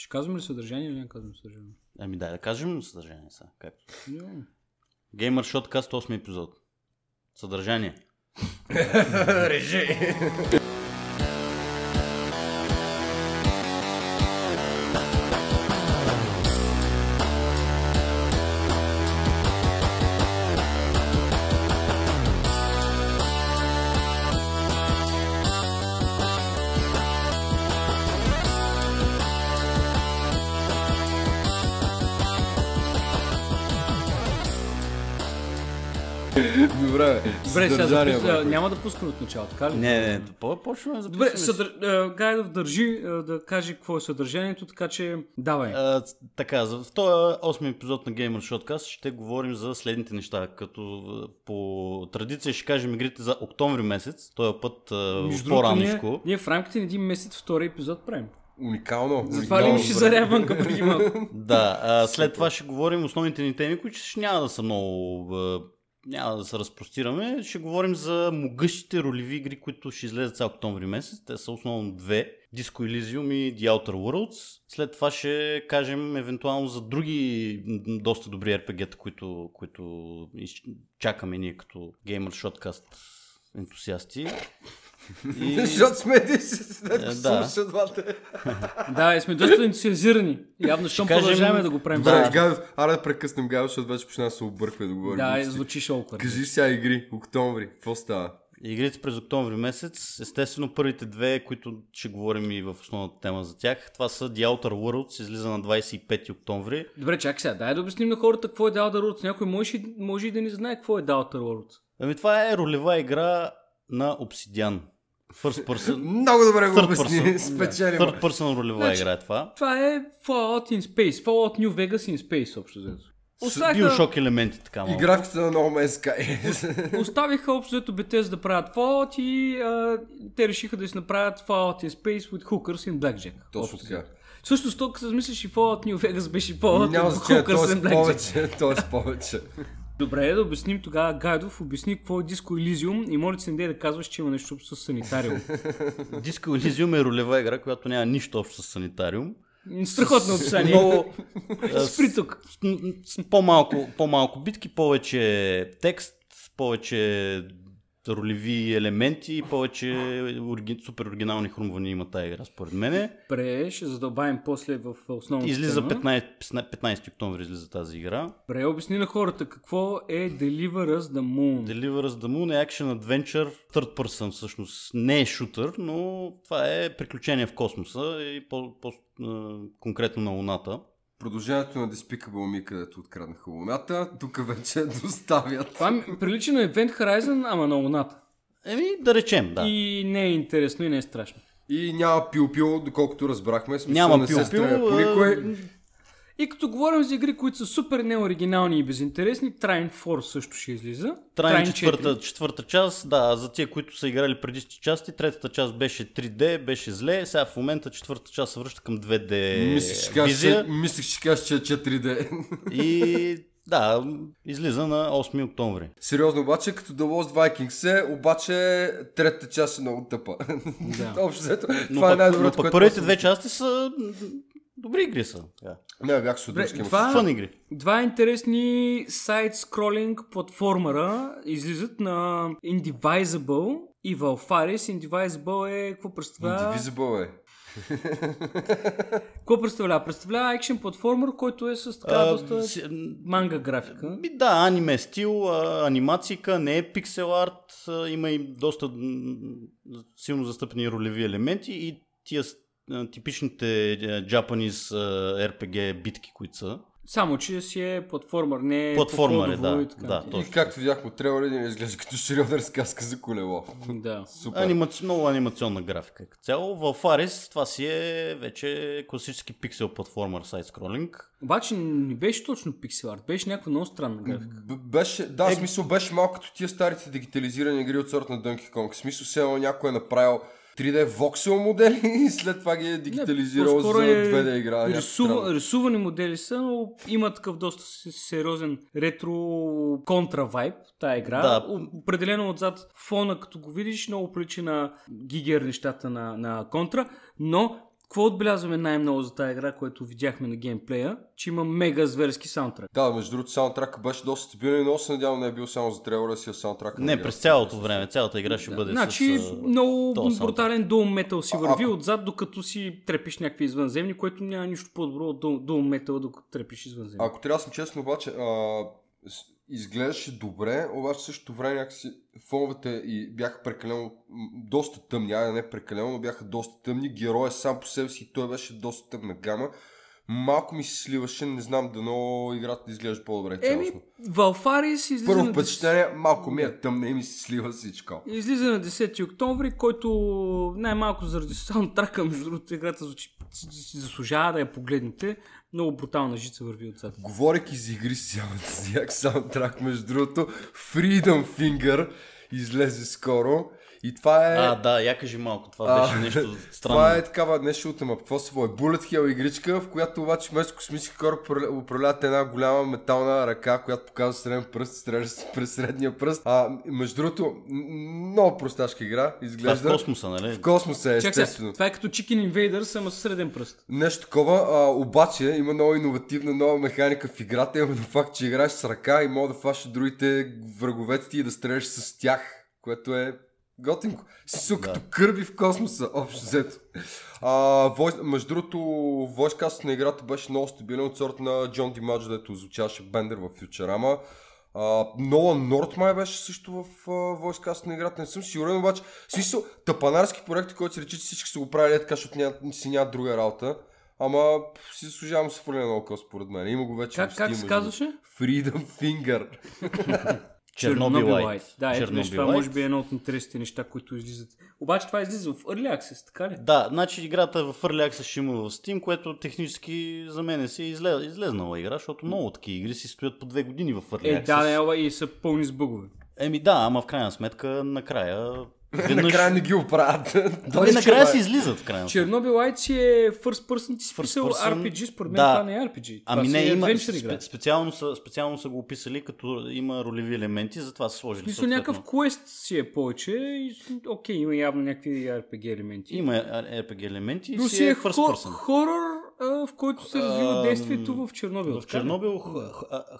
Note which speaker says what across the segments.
Speaker 1: Ще казваме ли съдържание или не казваме съдържание?
Speaker 2: Ами дай да кажем съдържание сега. Както.
Speaker 1: Yeah.
Speaker 2: Gamer Shotcast 8 епизод. Съдържание.
Speaker 3: Режи! Добре,
Speaker 1: сега
Speaker 3: Съдържание,
Speaker 1: запис...
Speaker 3: бе.
Speaker 1: а, няма да пускаме от начало, така ли?
Speaker 2: Не, не, по- почваме да
Speaker 1: Добре,
Speaker 2: записваме.
Speaker 1: съдър... а, Гайдов държи а, да каже какво е съдържанието, така че давай.
Speaker 2: А, така, за в този 8 епизод на Gamer Shotcast ще говорим за следните неща. Като а, по традиция ще кажем игрите за октомври месец, този път
Speaker 1: другото, ние,
Speaker 2: по-раничко.
Speaker 1: ние в рамките на един месец втори епизод правим.
Speaker 3: Уникално.
Speaker 1: Затова ли имаше
Speaker 3: бре.
Speaker 1: заряванка преди малко?
Speaker 2: Да, а, след това ще говорим основните ни теми, които ще няма да са много... Няма да се разпростираме. Ще говорим за могъщите ролеви игри, които ще излезат цял октомври месец. Те са основно две. Disco Elysium и The Outer Worlds. След това ще кажем евентуално за други доста добри RPG-та, които, които чакаме ние като Gamer Shotcast ентусиасти. И...
Speaker 3: Защото сме
Speaker 2: Е, да.
Speaker 3: слуша двата.
Speaker 1: да, и сме доста ентусиазирани. Явно, щом
Speaker 2: кажем-
Speaker 1: продължаваме да го правим. Да,
Speaker 3: Гадов, аре да прекъснем Гадов, защото вече почна да се обърква да говорим.
Speaker 1: да звучи шоукър.
Speaker 3: Кажи сега игри, октомври, какво става?
Speaker 2: Игрите през октомври месец, естествено първите две, които ще говорим и в основната тема за тях, това са The Outer Worlds, излиза на 25 октомври.
Speaker 1: Добре, чакай сега, дай да обясним на хората какво е Outer Worlds. Някой може, и- може и да не знае какво е Outer Worlds.
Speaker 2: Ами това е ролева игра на Obsidian. First person,
Speaker 3: Много добре го обясни,
Speaker 2: person.
Speaker 3: спечелим.
Speaker 2: third person ролева
Speaker 1: Значи-
Speaker 2: игра е това.
Speaker 1: Това е Fallout in Space. Fallout New Vegas in Space, общо взето. Оставиха,
Speaker 2: Биошок елементи така
Speaker 3: И
Speaker 2: малко.
Speaker 3: графиката на No Man's Sky.
Speaker 1: оставиха общо взето Bethesda да правят Fallout и а, те решиха да си направят Fallout in Space with hookers and blackjack.
Speaker 3: Точно така.
Speaker 1: Също, тук се размислиш и Fallout New Vegas беше Fallout
Speaker 3: Няма значение,
Speaker 1: hookers
Speaker 3: т.е.
Speaker 1: and blackjack.
Speaker 3: повече, т.е. повече.
Speaker 1: Добре, да обясним тогава. Гайдов обясни какво е Disco Elysium и моля се не да казваш, че има нещо общо с санитариум.
Speaker 2: Disco Elysium е ролева игра, която няма нищо общо с санитариум.
Speaker 1: Страхотно описание.
Speaker 2: Много
Speaker 1: Спри тук.
Speaker 2: с, с по-малко, по-малко битки, повече текст, повече ролеви елементи, повече орги... супер оригинални хрумвания има тази игра, според мене.
Speaker 1: Добре, ще задълбаем после в основната
Speaker 2: Излиза
Speaker 1: тема.
Speaker 2: 15, 15 октомври излиза тази игра.
Speaker 1: Добре, обясни на хората какво е Deliver Us the Moon.
Speaker 2: Deliver Us the Moon е Action Adventure, third person всъщност. Не е шутър, но това е приключение в космоса и по, по, на Луната.
Speaker 3: Продължението на Despicable Me, където откраднаха луната, тук вече доставят.
Speaker 1: Това прилича на Event Horizon, ама на Луната.
Speaker 2: Еми, да речем, да.
Speaker 1: И не е интересно и не е страшно.
Speaker 3: И няма пил-пил, доколкото разбрахме. Смисъл
Speaker 2: Няма пил-пил,
Speaker 3: по никой.
Speaker 1: И като говорим за игри, които са супер неоригинални и безинтересни, Trine Force също ще излиза.
Speaker 2: Трайн
Speaker 1: Trine
Speaker 2: четвърта,
Speaker 1: 4.
Speaker 2: четвърта част, да, за тия, които са играли предишните части, третата част беше 3D, беше зле, сега в момента четвъртата част се връща към 2D
Speaker 3: Мислих, че кажеш,
Speaker 2: визия
Speaker 3: че, мислих, че кажеш, че е 4D.
Speaker 2: и да, излиза на 8 октомври.
Speaker 3: Сериозно обаче, като The Lost Vikings е, обаче третата част е много тъпа.
Speaker 1: Да.
Speaker 3: Общо взето,
Speaker 2: Но
Speaker 3: това е
Speaker 2: но
Speaker 3: най-доброто,
Speaker 2: пък първите две части са добри игри са. Да.
Speaker 3: Не, бях с
Speaker 1: Добре,
Speaker 3: удоволствие.
Speaker 1: това-
Speaker 2: Фън игри.
Speaker 1: Два интересни сайт-скролинг платформера излизат на Indivisible и Valfaris. Indivisible е... Какво представлява?
Speaker 3: Indivisible е.
Speaker 1: Какво представлява? Представлява екшен платформер, който е с така
Speaker 2: А,
Speaker 1: доста
Speaker 2: си-
Speaker 1: манга графика.
Speaker 2: Ми, да, аниме стил, а, анимацийка, не е пиксел арт, а, има и доста силно застъпени ролеви елементи и тия с- типичните Japanese RPG битки, които са.
Speaker 1: Само, че си е платформер, не е
Speaker 2: Платформер е, да,
Speaker 1: и така.
Speaker 2: да.
Speaker 3: И както видяхме от трейлера, не изглежда като сериозна разказка за колело.
Speaker 1: Да.
Speaker 3: Супер.
Speaker 2: Анимаци... Много анимационна графика. Цяло, в Faris това си е вече класически пиксел платформер сайт скролинг.
Speaker 1: Обаче не беше точно пиксел арт, беше някаква много странна графика.
Speaker 3: Б- беше, да, в смисъл беше малко като тия старите дигитализирани игри от сорта на Donkey Kong. В смисъл, все някой е направил 3D воксел модели и след това ги е дигитализирал
Speaker 1: по-скоро
Speaker 3: за
Speaker 1: е
Speaker 3: 2D игра. Някакво
Speaker 1: Рисува, рисувани модели са, но има такъв доста сериозен ретро контра вайб, тая игра.
Speaker 2: Да.
Speaker 1: Определено отзад фона, като го видиш, много прилича на гигер нещата на, на контра, но Какво отбелязваме най-много за тази игра, което видяхме на геймплея? Че има мега зверски саундтрак.
Speaker 3: Да, между другото, саундтрака беше доста стабилен, но се надявам не е бил само за трейлера си, а саундтрака. на
Speaker 2: Не, през цялото време, цялата игра ще бъде
Speaker 1: Значи
Speaker 2: с...
Speaker 1: много
Speaker 2: саундтрак.
Speaker 1: брутален Doom Metal си върви
Speaker 3: ако-
Speaker 1: отзад, докато си трепиш някакви извънземни, което няма нищо по-добро от Doom, Metal, докато трепиш извънземни.
Speaker 3: Ако трябва да съм честен, обаче, а, изглеждаше добре, обаче в същото време някакси фоновете и бяха прекалено, доста тъмни, айде не прекалено, но бяха доста тъмни. Героя сам по себе си, той беше доста тъмна гама. Малко ми се сливаше, не знам дано играта да изглежда по-добре
Speaker 1: Еми,
Speaker 3: цялостно.
Speaker 1: Валфарис излиза
Speaker 3: Първо
Speaker 1: на,
Speaker 3: впечатление, малко ми е тъмна и ми се слива всичко.
Speaker 1: излиза на 10 октомври, който най-малко заради саундтрака, между другото, играта звучи, си заслужава да я погледнете. Много брутална жица върви отзад.
Speaker 3: Говорейки за игри с с як саундтрак, между другото, Freedom Finger излезе скоро. И това е...
Speaker 2: А, да, я кажи малко, това
Speaker 3: А,
Speaker 2: беше нещо странно.
Speaker 3: Това е такава не шутема, какво се води? Bullet Hell игричка, в която обаче вместо космически кораб управля- управляват една голяма метална ръка, която показва среден пръст, стреляш се през средния пръст. А, между другото, много просташка игра,
Speaker 2: Това е в
Speaker 3: изглежда.
Speaker 2: космоса, нали?
Speaker 3: В космоса е,
Speaker 1: Чак
Speaker 3: естествено.
Speaker 1: това е като Chicken Invaders, само с среден пръст.
Speaker 3: Нещо такова, а, обаче има много иновативна нова механика в играта, именно факт, че играеш с ръка и мога да фащаш другите враговете ти и да стреляш с тях, което е готинко. Си
Speaker 2: Да.
Speaker 3: като кърби в космоса, общо взето. А, вой... Между другото, войскаст на играта беше много стабилен от сорта на Джон Димаджо, дето звучаваше Бендер в Фьючерама. Uh, Нолан Норт май беше също в войскаст на играта, не съм сигурен, обаче в смисъл, тъпанарски проекти, който се речи, че всички са го правили е така, защото няма, си няма друга работа. Ама си заслужавам се фърля на око, според мен. Има го вече
Speaker 1: Как,
Speaker 3: в
Speaker 1: как
Speaker 3: Steam,
Speaker 1: се
Speaker 3: между
Speaker 1: казваше?
Speaker 3: Freedom Finger.
Speaker 2: Чернобил Лайт.
Speaker 1: Да, ето това може би е едно от интересните неща, които излизат. Обаче това излиза в Early Access, така ли?
Speaker 2: Да, значи играта е в Early Access ще има в Steam, което технически за мен си е изле... излезнала игра, защото много такива игри си стоят по две години в Early
Speaker 1: Е,
Speaker 2: Access.
Speaker 1: да, не, и са пълни с бъгове.
Speaker 2: Еми да, ама в крайна сметка накрая... Веднъж...
Speaker 3: Накрая не ги оправят.
Speaker 2: Дали накрая си излизат в крайна.
Speaker 1: Чернобил Light си е first person, ти си
Speaker 2: First
Speaker 1: писал
Speaker 2: person,
Speaker 1: RPG, според мен
Speaker 2: да.
Speaker 1: това не е RPG. Това
Speaker 2: Ами не,
Speaker 1: е
Speaker 2: има, спе, специално, са, специално са го описали, като има ролеви елементи, затова са сложили съответно.
Speaker 1: някакъв квест си е повече и окей, има явно някакви RPG елементи.
Speaker 2: Има RPG елементи
Speaker 1: Но
Speaker 2: и
Speaker 1: си е
Speaker 2: first
Speaker 1: хор-
Speaker 2: person.
Speaker 1: хорор, в който се развива действието в Чернобил.
Speaker 2: В? Чернобил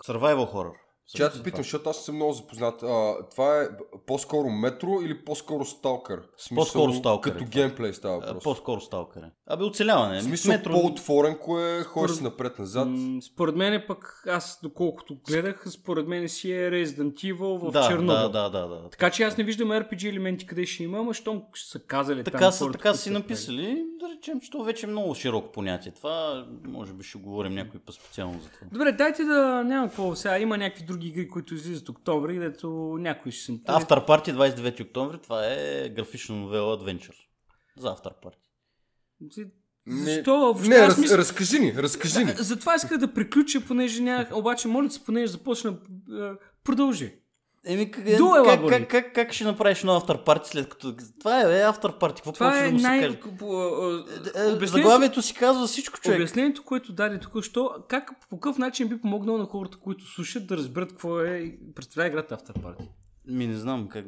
Speaker 2: survival horror.
Speaker 3: Аз те питам, защото аз съм много запознат. А, това е по-скоро метро или по-скоро сталкър? Смисъл,
Speaker 2: По-скоро сталкър е
Speaker 3: Като
Speaker 2: това.
Speaker 3: геймплей става
Speaker 2: А,
Speaker 3: въпрос.
Speaker 2: По-скоро сталкър е. Абе оцеляване.
Speaker 3: В смисъл
Speaker 2: Метро-
Speaker 3: по-отворен, кое ходиш
Speaker 1: Според-
Speaker 3: напред-назад.
Speaker 1: М, Според мен е пък, аз доколкото гледах, според мен си е Resident Evil в
Speaker 2: да,
Speaker 1: Чернобил.
Speaker 2: да, да, да, да.
Speaker 1: Така че аз не виждам RPG елементи къде ще има, ама щом са казали
Speaker 2: Така,
Speaker 1: там
Speaker 2: са,
Speaker 1: хората,
Speaker 2: така
Speaker 1: които
Speaker 2: си
Speaker 1: са
Speaker 2: написали, да речем, че това вече е много широко понятие. Това, може би ще говорим някой път специално за това.
Speaker 1: Добре, дайте да няма какво сега. Има някакви други игри, които излизат октомври, където някой ще се интересува.
Speaker 2: After Party 29 октомври, това е графична новела Adventure. За After Party.
Speaker 1: Защо? Въобще,
Speaker 3: Не,
Speaker 1: аз
Speaker 3: раз,
Speaker 1: мисля-
Speaker 3: разкажи ни, разкажи ни.
Speaker 1: Затова исках да приключа, понеже нямах... Обаче, моля се, понеже започна... Продължи.
Speaker 2: Еми, как,
Speaker 1: Do
Speaker 2: как, как, как, как, ще направиш едно After Party след като... Това е, е After Party, какво
Speaker 1: Това е
Speaker 2: да му се Е,
Speaker 1: Обяснението,
Speaker 2: Заглавието си казва всичко, човек.
Speaker 1: обяснението, което даде тук, що, как, по какъв начин би помогнал на хората, които слушат, да разберат какво е и представлява играта After Party.
Speaker 2: Ми не знам как...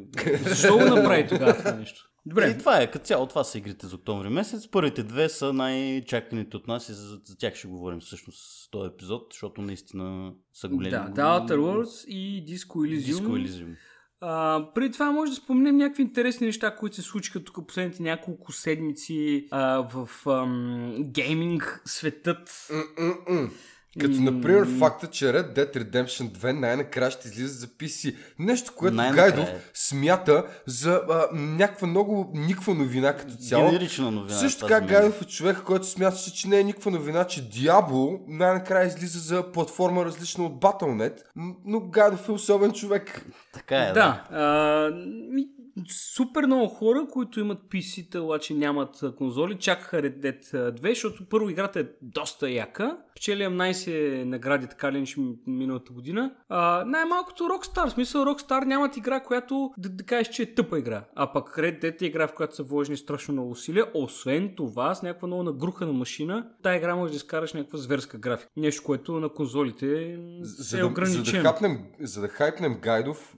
Speaker 1: Защо го направи тогава това нещо? Добре.
Speaker 2: И това е, като цяло това са игрите за октомври месец. Първите две са най-чаканите от нас и за, за тях ще говорим всъщност в този епизод, защото наистина са големи.
Speaker 1: Да, The Outer Worlds и Disco Elysium.
Speaker 2: Disco Elysium.
Speaker 1: А, преди това може да споменем някакви интересни неща, които се случиха тук последните няколко седмици а, в ам, гейминг светът.
Speaker 3: М-м-м. Като, например, факта, че Red Dead Redemption 2 най-накрая ще излиза за PC. Нещо, което
Speaker 2: Най-накрая.
Speaker 3: Гайдов смята за а, някаква много никаква новина като цяло.
Speaker 2: Генерична новина.
Speaker 3: Също така. Гайдов е човек, който смяташе, че не е никаква новина, че Diablo най-накрая излиза за платформа различна от Battle.net, но Гайдов е особен човек.
Speaker 2: Така е, да.
Speaker 1: Да. А, ми, супер много хора, които имат PC-та, обаче нямат конзоли, чакаха Red Dead а, 2, защото първо играта е доста яка. Печели 18 награди, така ли нещо миналата година. А, най-малкото Rockstar, в смисъл Rockstar нямат игра, която да, да кажеш, че е тъпа игра. А пък Red Dead е игра, в която са вложени страшно много усилия. Освен това, с някаква много нагрухана машина, тази игра може да изкараш някаква зверска графика. Нещо, което на конзолите
Speaker 3: За
Speaker 1: е
Speaker 3: да, за, да
Speaker 1: ограничено.
Speaker 3: хапнем, за да хайпнем Гайдов,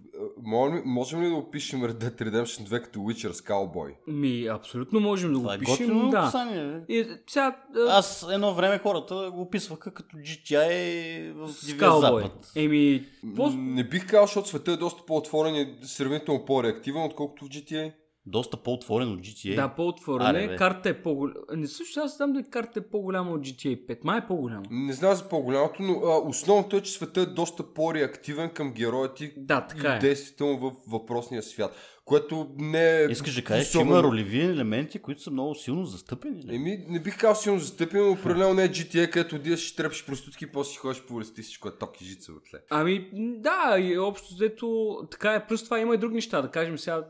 Speaker 3: можем, ли- да опишем Red Dead Redemption 2 като Witcher с каубой?
Speaker 1: Ми, абсолютно можем да го
Speaker 2: Това е
Speaker 1: пишем.
Speaker 2: готино
Speaker 1: Да.
Speaker 2: описание.
Speaker 1: И, сега, а,
Speaker 2: Аз едно време хората го описваха като GTI в Дивия. Запад.
Speaker 1: Еми, по-
Speaker 3: Не бих казал, защото света е доста по-отворен и сравнително по-реактивен, отколкото в GTA.
Speaker 2: Доста по-отворен от GTA.
Speaker 1: да, по-отворен е. Карта е по-голяма. Не също, аз знам дали карта е по-голяма от GTA 5. Май е по-голяма.
Speaker 3: Не знам за по-голямото, но а, основното е, че света е доста по-реактивен към героя ти
Speaker 1: Да, така
Speaker 3: и
Speaker 1: е.
Speaker 3: действията му в въпросния свят. Което не е.
Speaker 2: Искаш да кажеш, че
Speaker 3: особено-
Speaker 2: има ролеви елементи, които са много силно застъпени. ли?
Speaker 3: Еми, не бих казал силно застъпен, но определено не е GTA, където отидеш ще трепиш проститутки и после си ходиш по улиците и всичко е ток и жица вътле.
Speaker 1: Ами, да, и общо взето така е. Плюс това има и други неща. Да кажем сега,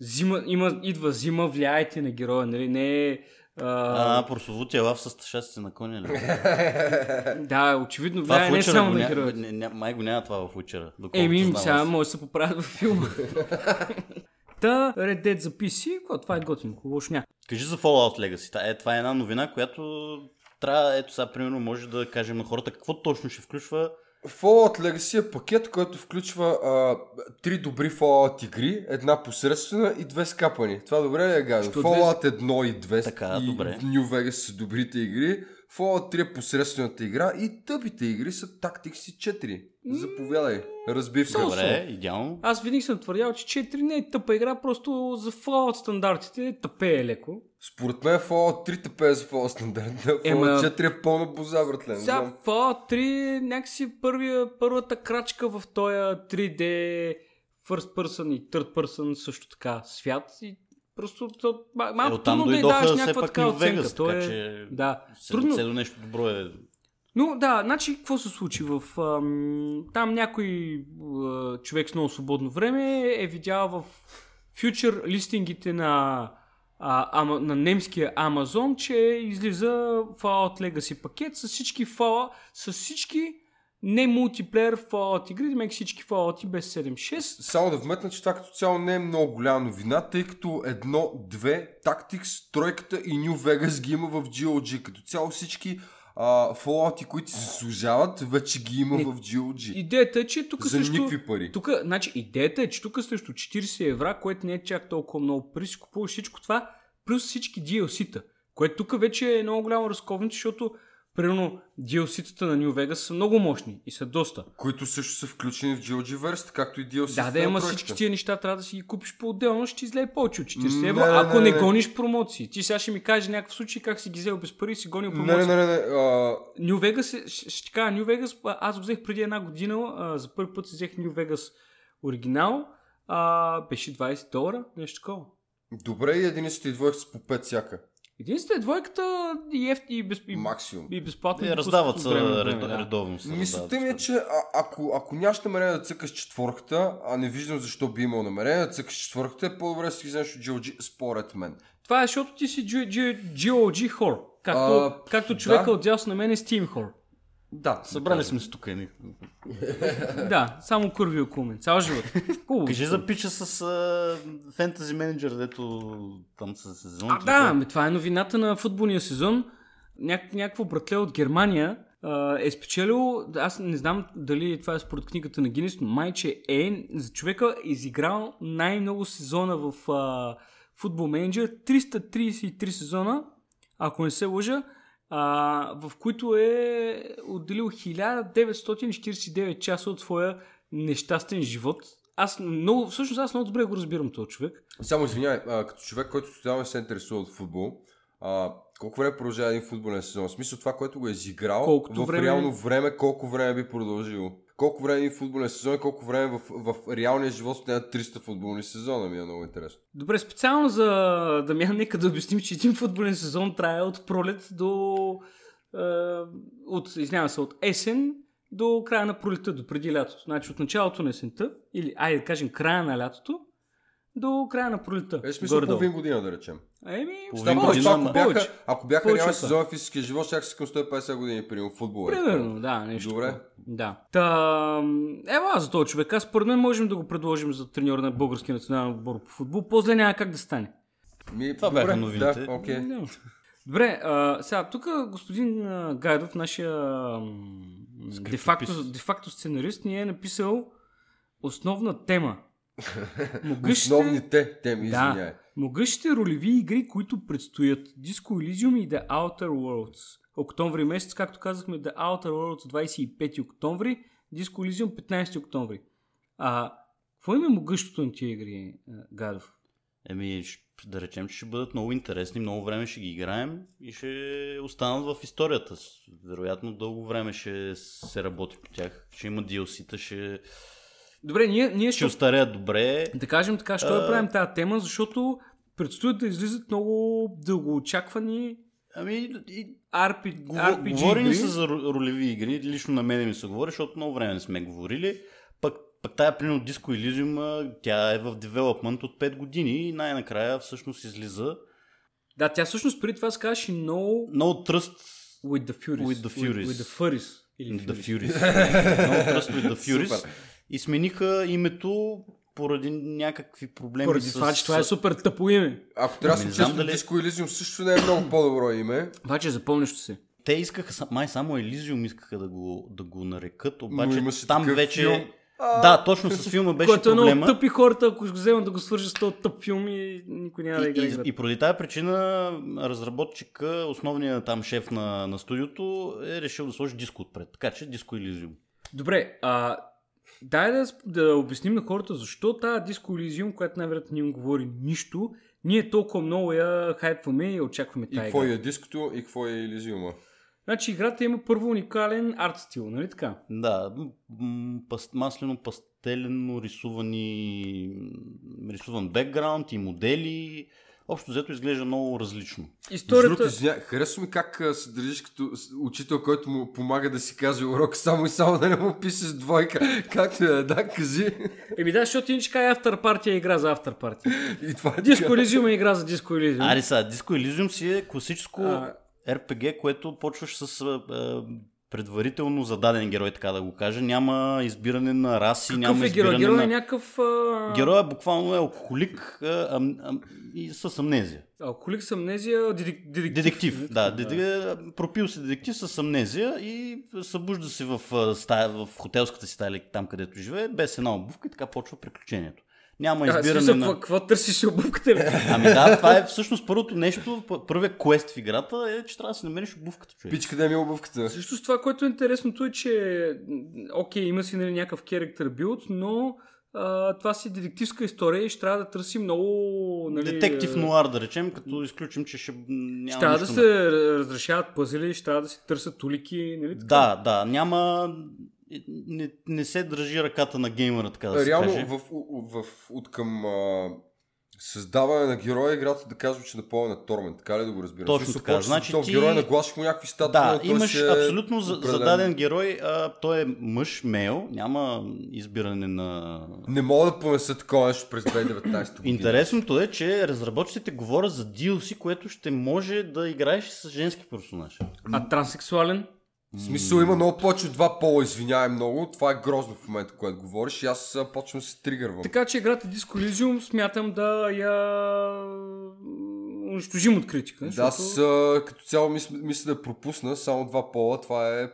Speaker 1: зима, има, идва зима, влияйте на героя, нали? Не е... А,
Speaker 2: А, прословутия лав с тъшаците на коня. ли?
Speaker 1: да, очевидно
Speaker 2: Това
Speaker 1: влияе не само на героя.
Speaker 2: ня... Май го няма това в Witcher.
Speaker 1: Еми, сега може да се поправят във филма. Та, Red Dead за PC, какво? това е готинко, лошо няма.
Speaker 2: Кажи за Fallout Legacy. Та- Е, това е една новина, която трябва, ето сега, примерно, може да кажем на хората какво точно ще включва.
Speaker 3: Fallout Legacy е пакет, който включва а, три добри Fallout игри, една посредствена и две скапани. Това добре ли е, Гадо? Fallout 1 и 2
Speaker 2: Така,
Speaker 3: и
Speaker 2: добре.
Speaker 3: New Vegas са добрите игри, Fallout 3 е посредствената игра и тъпите игри са Tactics 4. Заповядай, разбивка.
Speaker 1: Со-со.
Speaker 2: Добре, идеално.
Speaker 1: Аз винаги съм твърдял, че 4 не е тъпа игра, просто за Fallout стандартите тъпе е леко.
Speaker 3: Според мен Fallout 3 тъпе за Fallout стандарт. Fallout
Speaker 1: Ема-
Speaker 3: 4 е пълна боза, братле.
Speaker 1: Сега. Fallout 3 е някакси първия, първата крачка в този 3D first person и third person също така свят и просто то, ма-
Speaker 2: Е,
Speaker 1: малко
Speaker 2: оттам
Speaker 1: трудно да й
Speaker 2: все
Speaker 1: някаква така оценка.
Speaker 2: Vegas,
Speaker 1: То
Speaker 2: така
Speaker 1: е...
Speaker 2: че
Speaker 1: Да,
Speaker 2: Трудно.
Speaker 1: трудно.
Speaker 2: До нещо добро е.
Speaker 1: Но да, значи какво се случи в... Ам, там някой а, човек с много свободно време е видял в фьючер листингите на, а, ама, на немския Амазон, че излиза Fallout Legacy пакет с всички Fallout, с всички не мултиплеер Fallout игри, демек всички Fallout без 7.6.
Speaker 3: Само да вметна, че това като цяло не е много голяма новина, тъй като едно, две, Tactics, тройката и New Vegas ги има в GOG. Като цяло всички Fallout, които се заслужават, вече ги има
Speaker 1: Не.
Speaker 3: в GOG.
Speaker 1: Идеята е, че тук
Speaker 3: За
Speaker 1: също...
Speaker 3: никакви пари.
Speaker 1: Тук, значи, идеята е, че тук срещу 40 евра, което не е чак толкова много пари, си купуваш всичко това, плюс всички DLC-та. Което тук вече е много голямо разковниче, защото примерно DLC-тата на New Vegas са много мощни и са доста.
Speaker 3: Които също са включени в версията, както и DLC.
Speaker 1: Да, да, ама всички тия неща трябва да си ги купиш по-отделно, ще ти излее повече от 40
Speaker 3: Не,
Speaker 1: евро,
Speaker 3: не,
Speaker 1: ако
Speaker 3: не,
Speaker 1: не,
Speaker 3: не.
Speaker 1: гониш промоции. Ти сега ще ми кажеш някакъв случай как си ги взел без пари и си гонил промоции.
Speaker 3: не, не, не. не. А,
Speaker 1: New Vegas, е, ще, ще кажа, New Vegas, аз го взех преди една година, а, за първи път си взех New Vegas оригинал, а, беше 20 долара, нещо такова.
Speaker 3: добре, и единицата и двойка с по 5 всяка.
Speaker 1: Единствената е двойката и, ефти, и, без, и,
Speaker 3: Максимум.
Speaker 1: и безплатно.
Speaker 2: Е,
Speaker 1: ги
Speaker 2: раздават се ред,
Speaker 1: да.
Speaker 2: редовно. Се
Speaker 3: Мислята ми е, че а, ако, ако нямаш намерение да цъкаш четворката, а не виждам защо би имал намерение да цъкаш четворката, е по-добре да си вземеш от GOG, според мен.
Speaker 1: Това е защото ти си G- G- GOG хор. Както,
Speaker 3: А,
Speaker 1: както човека
Speaker 3: да.
Speaker 1: от дясно на мен е Steam хор.
Speaker 3: Да,
Speaker 2: Събрали сме се тук. едни.
Speaker 1: да, само курви около мен. Цял живот. Хубаво.
Speaker 2: Кажи за пича с а, фентази менеджер, дето там са сезон.
Speaker 1: А, да, ами това е новината на футболния сезон. Няк- някакво братле от Германия а, е спечелил, аз не знам дали това е според книгата на Гинес, но майче е, за човека е изиграл най-много сезона в а, футбол менеджер, 333 сезона, ако не се лъжа, а, в които е отделил 1949 часа от своя нещастен живот. Аз много, всъщност аз много добре го разбирам този човек.
Speaker 3: Само извинявай, а, като човек, който тотално се интересува от футбол, а, колко време продължава един футболен сезон? В смисъл това, което го е изиграл,
Speaker 1: Колкото
Speaker 3: в
Speaker 1: време-
Speaker 3: реално време, колко време би продължило? Колко време е футболен сезон и колко време в, в реалния живот стоят 300 футболни сезона, ми е много интересно.
Speaker 1: Добре, специално за Дамян, нека да обясним, че един футболен сезон трае от пролет до... Е, от, извинявам се, от есен до края на пролета, до преди лятото. Значи от началото на есента, или айде да кажем края на лятото, до края на пролета.
Speaker 3: Е, смисъл половин година, да речем.
Speaker 1: Еми,
Speaker 2: Половин
Speaker 1: повече,
Speaker 2: година,
Speaker 3: ако бяха,
Speaker 1: повече.
Speaker 3: ако бяха
Speaker 1: Повече
Speaker 3: сезон в физическия живот, ще си към 150 години, примерно в футбола.
Speaker 1: Примерно, да, нещо.
Speaker 3: Добре.
Speaker 1: Да. Та, ела за този човек. Аз според мен можем да го предложим за треньор на българския национален отбор по футбол. По-зле няма как да стане.
Speaker 3: Ми,
Speaker 2: Това бяха новините.
Speaker 3: Да.
Speaker 1: Да. Добре, а, сега тук господин а, Гайдов, нашия де-факто, де-факто сценарист, ни е написал основна тема Могъщите,
Speaker 3: Основните теми,
Speaker 1: да,
Speaker 3: извиняй.
Speaker 1: Могъщите ролеви игри, които предстоят Disco Elysium и The Outer Worlds. Октомври месец, както казахме, The Outer Worlds 25 октомври, Disco Elysium 15 октомври. А, какво има могъщото на тия игри, Гадов?
Speaker 2: Еми, да речем, че ще бъдат много интересни, много време ще ги играем и ще останат в историята. Вероятно дълго време ще се работи по тях. Ще има DLC-та, ще,
Speaker 1: Добре, ние, ние
Speaker 2: ще
Speaker 1: ще,
Speaker 2: остареят добре.
Speaker 1: да кажем така, що я
Speaker 2: А.
Speaker 1: правим тази тема, защото предстоят да излизат много дългоочаквани
Speaker 2: Ами, и,
Speaker 1: RP,
Speaker 2: Говори
Speaker 1: RPG
Speaker 2: говори ни
Speaker 1: игри.
Speaker 2: се за ро- ролеви игри, лично на мен ми се говори, защото много време не сме говорили. Пък, пък тая, примерно, Disco Elysium, тя е в девелопмент от 5 години и най-накрая всъщност излиза
Speaker 1: Да, тя всъщност преди това се казваше No
Speaker 2: No Trust
Speaker 1: with the Furies.
Speaker 2: With the Furies.
Speaker 1: With, with the Furies. Или
Speaker 2: the
Speaker 1: Furies.
Speaker 2: No Trust with the Furies.
Speaker 3: Супер.
Speaker 2: И смениха името поради някакви проблеми
Speaker 1: Поради
Speaker 2: с...
Speaker 1: това, че това е супер тъпо име.
Speaker 3: Ако трябва да съм
Speaker 2: знам
Speaker 3: честен,
Speaker 2: дали-
Speaker 3: Disco Elysium също не е много по-добро име.
Speaker 1: Обаче запомнящо се.
Speaker 2: Те искаха, май само Elysium искаха да го, да го нарекат, обаче там вече...
Speaker 3: филм.
Speaker 2: Да, точно с филма беше
Speaker 1: Което е много
Speaker 2: проблема.
Speaker 1: тъпи хората, ако ще вземат да го свържат с този тъп филм и никой няма да
Speaker 2: И,
Speaker 1: играе.
Speaker 2: и,
Speaker 1: играта.
Speaker 2: и поради тази причина разработчика, основният там шеф на, на студиото е решил да сложи диско отпред. Така че диско Elysium.
Speaker 1: Добре, а, дай да, да обясним на хората защо тази Disco Elysium, която най-вероятно не им говори нищо, ние толкова много я хайпваме и очакваме
Speaker 3: И
Speaker 1: тази
Speaker 3: какво
Speaker 1: игра.
Speaker 3: е диското и какво е Elysium.
Speaker 1: Значи играта има първо уникален арт стил, нали така?
Speaker 2: Да, м- пас, маслено пастелено рисувани, рисуван бекграунд и модели. Общо взето изглежда много различно.
Speaker 3: Историята... Извиня, харесва ми как а, се държиш като учител, който му помага да си каже урок само и само да не му пише с двойка. Както е, да, кажи.
Speaker 1: Еми да, защото иначе кажа After Party е игра за After Party.
Speaker 3: И това е така.
Speaker 1: Elysium е игра за Disco Elysium.
Speaker 2: Ари сега, Disco Elysium си е класическо
Speaker 1: А.
Speaker 2: RPG, което почваш с а, а, предварително зададен герой, така да го кажа. Няма избиране на раси,
Speaker 1: Какъв
Speaker 2: няма
Speaker 1: е
Speaker 2: избиране
Speaker 1: Герой
Speaker 2: на...
Speaker 1: е някакъв... А...
Speaker 2: Героя буквално е алкохолик а, ам, ам, и с амнезия.
Speaker 1: Алкохолик с амнезия, дедик- детектив.
Speaker 2: Детектив,
Speaker 1: Нали
Speaker 2: да.
Speaker 1: така?
Speaker 2: Деде, пропил се детектив с амнезия и събужда се в, а, стая, в хотелската си стая, там където живее, без една обувка и така почва приключението. Няма
Speaker 1: А,
Speaker 2: избиране
Speaker 1: смисъл,
Speaker 2: на...
Speaker 1: какво, търсиш обувката ли?
Speaker 2: Ами да, това е всъщност първото нещо, п- първият квест в играта е, че трябва да си намериш обувката, човек.
Speaker 3: Пич, къде ми е обувката?
Speaker 1: Също с това, което е интересното е, че окей, има си нали, някакъв character build, но а, това си детективска история и ще трябва да търси много... Нали,
Speaker 2: Детектив
Speaker 1: а,
Speaker 2: нуар, да речем, като изключим, че ще няма
Speaker 1: Ще трябва да се разрешават пъзели, ще трябва да се търсят улики, нали така?
Speaker 2: Да, да, няма... Не, не се държи ръката на геймера, така да се
Speaker 3: Реално,
Speaker 2: каже.
Speaker 3: в, в, в, от към а, създаване на героя, играта да казва, че напълно на Тормен. Така ли да го разбирам?
Speaker 2: Точно
Speaker 3: смисъл,
Speaker 2: така. Значи
Speaker 3: то
Speaker 2: ти-
Speaker 3: героя нагласиш му някакви статуи,
Speaker 2: Да,
Speaker 3: но
Speaker 2: имаш
Speaker 3: е
Speaker 2: абсолютно за,
Speaker 3: определен.
Speaker 2: зададен герой. А, той е мъж, мейл, няма избиране на...
Speaker 3: Не мога да понеса такова нещо през 2019 година.
Speaker 2: Интересното е, че разработчиците говорят за DLC, което ще може да играеш с женски персонаж.
Speaker 1: А транссексуален?
Speaker 3: В смисъл има много повече от два пола, извинявай много. Това е грозно в момента, което говориш и аз почвам да се тригървам.
Speaker 1: Така че играта Disco Elysium смятам да я унищожим от критика.
Speaker 3: Да, аз като цяло мисля, мисля да пропусна само два пола. Това е...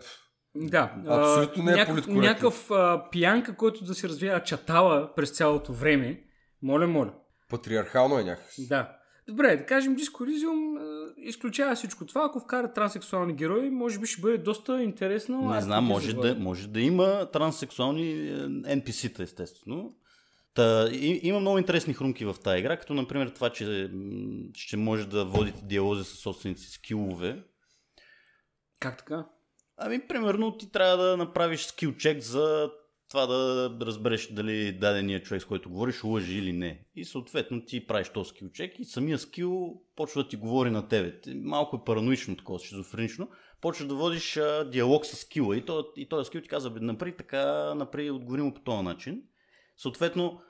Speaker 1: Да,
Speaker 3: Абсолютно не е
Speaker 1: някакъв, някакъв а, пиянка, който да се развива чатала през цялото време. Моля, моля.
Speaker 3: Патриархално е някакси.
Speaker 1: Да. Добре, да кажем Disco Elysium изключава всичко това. Ако вкара транссексуални герои, може би ще бъде доста интересно.
Speaker 2: Не знам, може да, може да има транссексуални е, NPC-та, естествено. Та, и, има много интересни хрумки в тази игра, като например това, че ще може да водите диалози с собствените си скилове.
Speaker 1: Как така?
Speaker 2: Ами, примерно, ти трябва да направиш скил чек за това да разбереш дали дадения човек, с който говориш, лъжи или не. И съответно ти правиш този скил чек и самия скил почва да ти говори на тебе. Малко е параноично, такова шизофренично. Почваш да водиш а, диалог с скила и, то, и този скил ти казва, бе, напри така, напри отговори му по този начин. Съответно,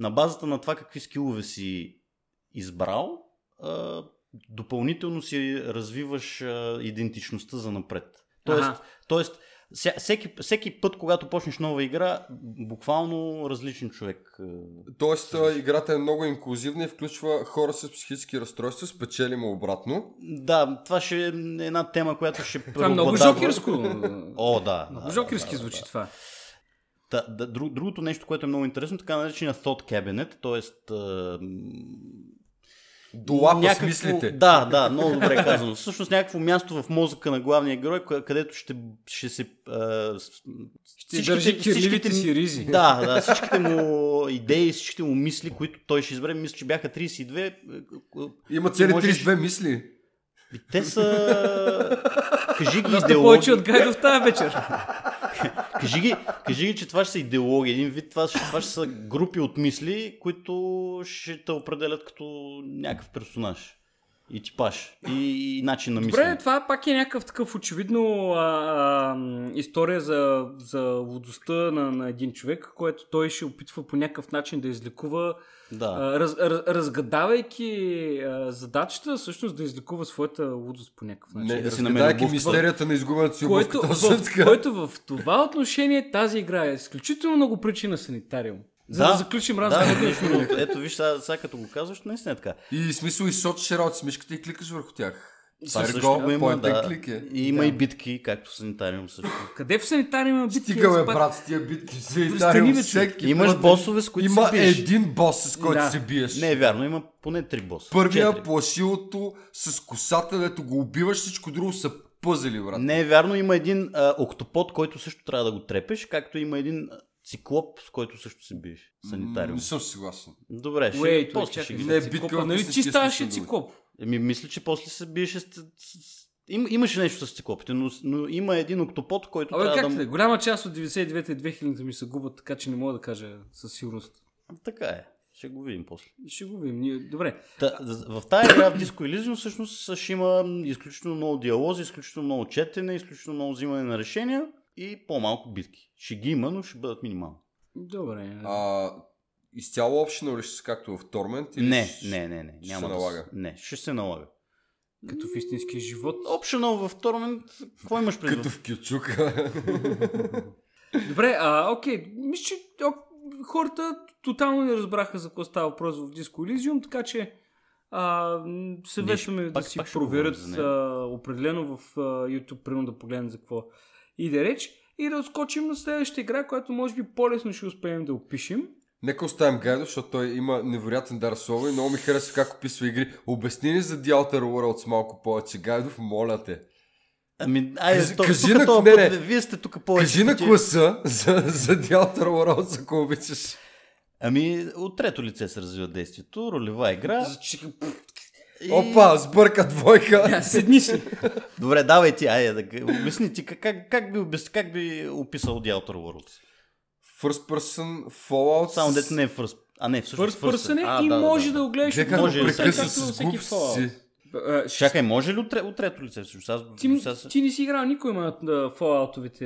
Speaker 2: на базата на това какви скилове си избрал, а, допълнително си развиваш а, идентичността за напред. Тоест,
Speaker 1: Аха.
Speaker 2: тоест всеки, всеки път, когато почнеш нова игра, буквално различен човек. а,
Speaker 3: Тоест, а, играта е много инклюзивна и включва хора с психически разстройства, спечели му обратно.
Speaker 2: Да, това ще е една тема, която ще
Speaker 1: Това е много жокерско.
Speaker 2: О, да.
Speaker 1: Много
Speaker 2: да,
Speaker 1: жокерски
Speaker 2: да,
Speaker 1: звучи
Speaker 2: да.
Speaker 1: това.
Speaker 2: Та, да, друг, другото нещо, което е много интересно, така наречения Thought Cabinet, т.е.
Speaker 3: Долапа с мислите.
Speaker 2: Да, да, много добре казано. Всъщност някакво място в мозъка на главния герой, къ- където ще, ще се... А,
Speaker 1: Ще държи кирливите си ризи.
Speaker 2: Да, да, всичките му идеи, всичките му мисли, които той ще избере, мисля, че бяха 32. е,
Speaker 3: Има цели
Speaker 2: можеш-
Speaker 3: 32 мисли.
Speaker 2: И Те са... Кажи ги
Speaker 1: Доста
Speaker 2: идеологии.
Speaker 1: повече от Гайдов тази вечер.
Speaker 2: Кажи ги, кажи ги, че това ще са идеологии. Един вид това, това ще са групи от мисли, които ще те определят като някакъв персонаж. И типаж. И, и начин на
Speaker 1: Добре,
Speaker 2: мислене.
Speaker 1: това пак е някакъв такъв очевидно а, а, история за, за лудостта на, на един човек, което той ще опитва по някакъв начин да излекува,
Speaker 2: Да.
Speaker 1: а, раз, раз, разгадавайки а, задачата, всъщност да излекува своята лудост по някакъв начин.
Speaker 3: Не,
Speaker 2: да си намери
Speaker 3: мистерията на изгубената си.
Speaker 1: Което в, което в това отношение тази игра е изключително много причина санитариум. За да, заключим
Speaker 2: да,
Speaker 1: разговора.
Speaker 2: между другото. ето виж, сега, сега като го казваш, наистина е така.
Speaker 3: И смисъл и сочиш работа с мишката и кликаш върху тях.
Speaker 2: Това също го има, да.
Speaker 3: click е.
Speaker 2: И има
Speaker 1: Да.
Speaker 2: и битки, както в санитариум също.
Speaker 1: Къде в санитариум има битки?
Speaker 3: Стига бе,
Speaker 1: Аз пак-
Speaker 3: брат, с тия битки. в Санитариум всеки
Speaker 2: Имаш
Speaker 3: път-
Speaker 2: босове, с които
Speaker 3: Има
Speaker 2: се биеш.
Speaker 3: един бос, с който
Speaker 1: Да.
Speaker 3: се биеш.
Speaker 2: Не е вярно, има поне три боса.
Speaker 3: Първия
Speaker 2: Четири.
Speaker 3: плашилото с косата, дето го убиваш, всичко друго са пъзели, брат.
Speaker 2: Не е вярно, има един а, октопод, който също трябва да го трепеш, както има един а, циклоп, с който също се биеш. Санитариум.
Speaker 3: Не съм съгласен.
Speaker 2: Добре, ще,
Speaker 1: той
Speaker 2: после ще
Speaker 1: чакай.
Speaker 2: ги...
Speaker 3: Не, битка
Speaker 1: нали ти ставаше циклоп?
Speaker 2: Еми, мисля, че после се биеше с... Им, имаше нещо с циклопите, но, но има един октопод, който
Speaker 1: Абе,
Speaker 2: трябва
Speaker 1: как
Speaker 2: да...
Speaker 1: Голяма част от 99-те и 2000 ми се губят, така че не мога да кажа със сигурност.
Speaker 2: Така е. Ще го видим после.
Speaker 1: Ще го видим. Ние... Добре.
Speaker 2: Та, в тази игра в Disco Elysium всъщност ще има изключително много диалози, изключително много четене, изключително много взимане на решения и по-малко битки. Ще ги има, но ще бъдат минимални.
Speaker 1: Добре.
Speaker 3: А, изцяло optional ли ще както в? Или
Speaker 2: Не,
Speaker 3: ще-
Speaker 2: не, не, не.
Speaker 3: ще
Speaker 2: Няма
Speaker 3: се
Speaker 2: да
Speaker 3: налага?
Speaker 2: С... Не, ще се налага.
Speaker 1: Като в истинския живот.
Speaker 2: Optional в Torment, какво имаш предвид?
Speaker 3: Като в Кючука.
Speaker 1: Добре, а, окей. Мисля, че хората тотално не разбраха за какво става въпрос в Disco Elysium, така че а, съветваме да
Speaker 2: пак-
Speaker 1: си
Speaker 2: пак
Speaker 1: проверят а, определено в а, YouTube, примерно да погледнат за какво иде реч и да отскочим на следващата игра, която може би по-лесно ще успеем да опишем.
Speaker 3: Нека оставим Гайдо, защото той има невероятен дар слово и много ми харесва как описва игри. Обясни ни за The Outer Worlds малко повече, Гайдов, моля те.
Speaker 2: Ами, айде,
Speaker 3: Кажи-
Speaker 2: то,
Speaker 3: кажи на- не, не.
Speaker 2: вие сте тук повече.
Speaker 3: Кажи на класа за, за The Outer Worlds, ако обичаш.
Speaker 2: Ами, от трето лице се развива действието, ролева игра. И...
Speaker 3: Опа, сбърка двойка.
Speaker 1: Да, седни си.
Speaker 2: Добре, давай ти, айде, да обясни ти, как, как, как, би, как би описал The Outer Worlds?
Speaker 3: First person Fallout.
Speaker 2: Само дето не е first. А не, всъщност
Speaker 1: First person е
Speaker 2: А,
Speaker 1: и
Speaker 2: да,
Speaker 1: може
Speaker 2: да,
Speaker 1: да,
Speaker 2: да.
Speaker 1: го гледаш от
Speaker 2: може да
Speaker 1: както всеки. Fallout. Ще-
Speaker 2: Чакай, може ли от, от трето лице всъщност? Аз
Speaker 1: Ти,
Speaker 2: сега се-
Speaker 1: ти не си играл никой на Fallout-овите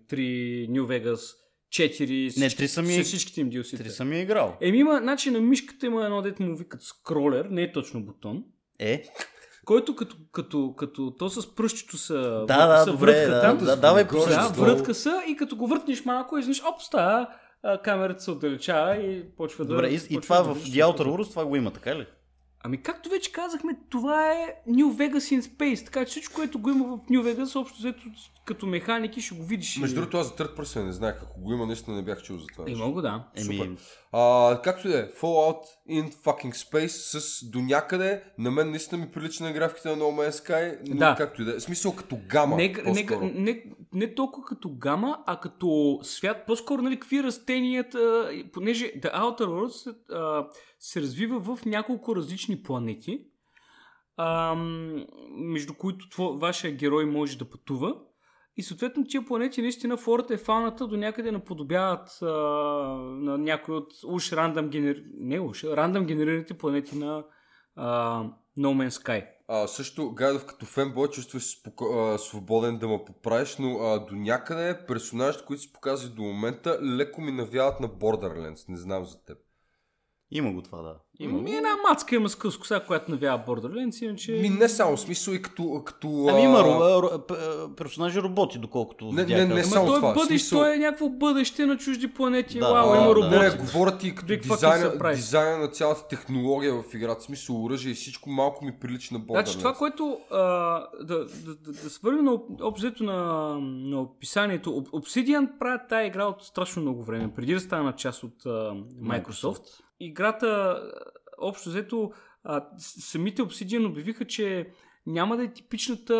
Speaker 1: 3, New Vegas, 4,
Speaker 2: Не,
Speaker 1: всички-
Speaker 2: три са ми-
Speaker 1: с всичките им DLC.
Speaker 2: Три съм я играл.
Speaker 1: Еми има, значи на мишката има едно дете му викат скролер, не е точно бутон,
Speaker 2: Е,
Speaker 1: който като, като, като то с пръщето са,
Speaker 2: да, да,
Speaker 1: са
Speaker 2: добре,
Speaker 1: врътка
Speaker 2: да,
Speaker 1: там.
Speaker 2: да, давай по
Speaker 3: Горе,
Speaker 1: Да, врътка са и като го въртнеш малко, изведнъж оп, става, камерата се отдалечава и почва да...
Speaker 2: Добре, и, и това
Speaker 1: да
Speaker 2: в The Outer Worlds това го има, така ли?
Speaker 1: Ами както вече казахме, това е New Vegas in Space, така че всичко, което го има в New Vegas, общо взето като механики ще го видиш.
Speaker 3: Между другото, аз за трет person не знаех. Ако го има, наистина не бях чул за това.
Speaker 1: И
Speaker 3: нещо.
Speaker 1: мога да.
Speaker 2: Еми,
Speaker 3: А, както и да е, Fallout in fucking Space с до някъде, на мен наистина ми прилича на графиките на No Man's Sky, но
Speaker 1: Да.
Speaker 3: както и да е. Смисъл като гама,
Speaker 1: Не, не,
Speaker 3: по-скоро.
Speaker 1: не, не толкова като гама, а като свят. По-скоро, нали, какви растенията, понеже The Outer Worlds а, се развива в няколко различни планети, а, между които тво, вашия герой може да пътува. И съответно тия планети наистина флората и фауната до някъде наподобяват а, на някои от уж рандъм, генер... не уж, рандъм генерираните планети на а, No Man's Sky.
Speaker 3: А, също, Гайдов, като фенбой, чувстваш се споко... а, свободен да ме поправиш, но а, до някъде персонажите, които си показали до момента, леко ми навяват на Borderlands. Не знам за теб.
Speaker 2: има го това, да. Има.
Speaker 1: Ми една мацка има с къс коса, която навява Borderlands, иначе...
Speaker 3: Ми не само, в смисъл и като... като
Speaker 2: Ами има
Speaker 3: а,
Speaker 2: ро- персонажи роботи, доколкото
Speaker 3: Не,
Speaker 2: видях.
Speaker 3: не, не
Speaker 2: Аз-
Speaker 3: само
Speaker 1: той
Speaker 3: това,
Speaker 1: е бъдещ,
Speaker 3: смисъл-
Speaker 1: той е някакво бъдеще на чужди планети.
Speaker 2: Да,
Speaker 1: Вау,
Speaker 2: а,
Speaker 1: има
Speaker 2: да.
Speaker 1: роботи.
Speaker 3: Не, не, говоря ти като
Speaker 1: Big
Speaker 3: дизайна, дизайна на цялата технология в играта, смисъл оръжие и всичко малко ми прилича на Borderlands.
Speaker 1: Значи това, което а, да, да, да, да свърнем на обзето на, на описанието. Obsidian правят тая игра от страшно много време, преди да стана част от а, Microsoft.
Speaker 2: Microsoft.
Speaker 1: Играта, общо взето, а, самите Obsidian обявиха, че няма да е типичната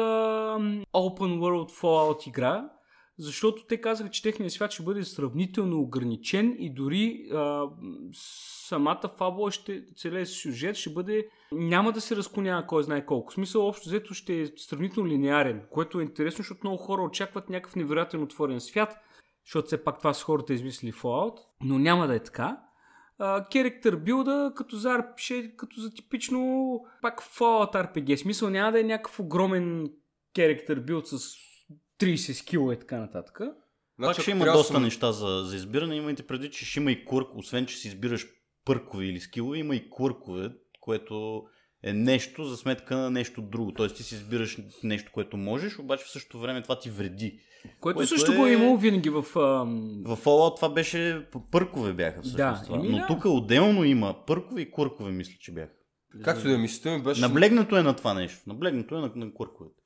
Speaker 1: Open World Fallout игра, защото те казаха, че техният свят ще бъде сравнително ограничен и дори а, самата фабула, ще, целият сюжет ще бъде няма да се разклонява кой знае колко. В смисъл, общо взето ще е сравнително линеарен, което е интересно, защото много хора очакват някакъв невероятен отворен свят, защото все пак това са хората измислили Fallout, но няма да е така. Керектър билда като за RPG, като за типично пак Fallout RPG. Смисъл няма да е някакъв огромен керектър билд с 30 скила и така нататък.
Speaker 2: Пак
Speaker 3: Значи,
Speaker 2: ще
Speaker 3: ако
Speaker 2: има доста
Speaker 3: съм-
Speaker 2: неща за, за избиране. Имайте преди, че ще има и курк, освен че си избираш пъркове или скилове, има и куркове, което е нещо за сметка на нещо друго. Тоест ти си избираш нещо, което можеш, обаче в същото време това ти вреди.
Speaker 1: Което,
Speaker 2: Което
Speaker 1: също
Speaker 2: е-
Speaker 1: го е имало винаги в... ам,
Speaker 2: В Fallout това беше пъркове бяха всъщност.
Speaker 1: Да,
Speaker 2: това.
Speaker 1: еми
Speaker 2: Но
Speaker 1: да.
Speaker 2: тук отделно има пъркове и куркове, мисля, че бяха.
Speaker 3: Както да мислите ми беше...
Speaker 2: Наблегнато е на това нещо. Наблегнато е на, на курковете.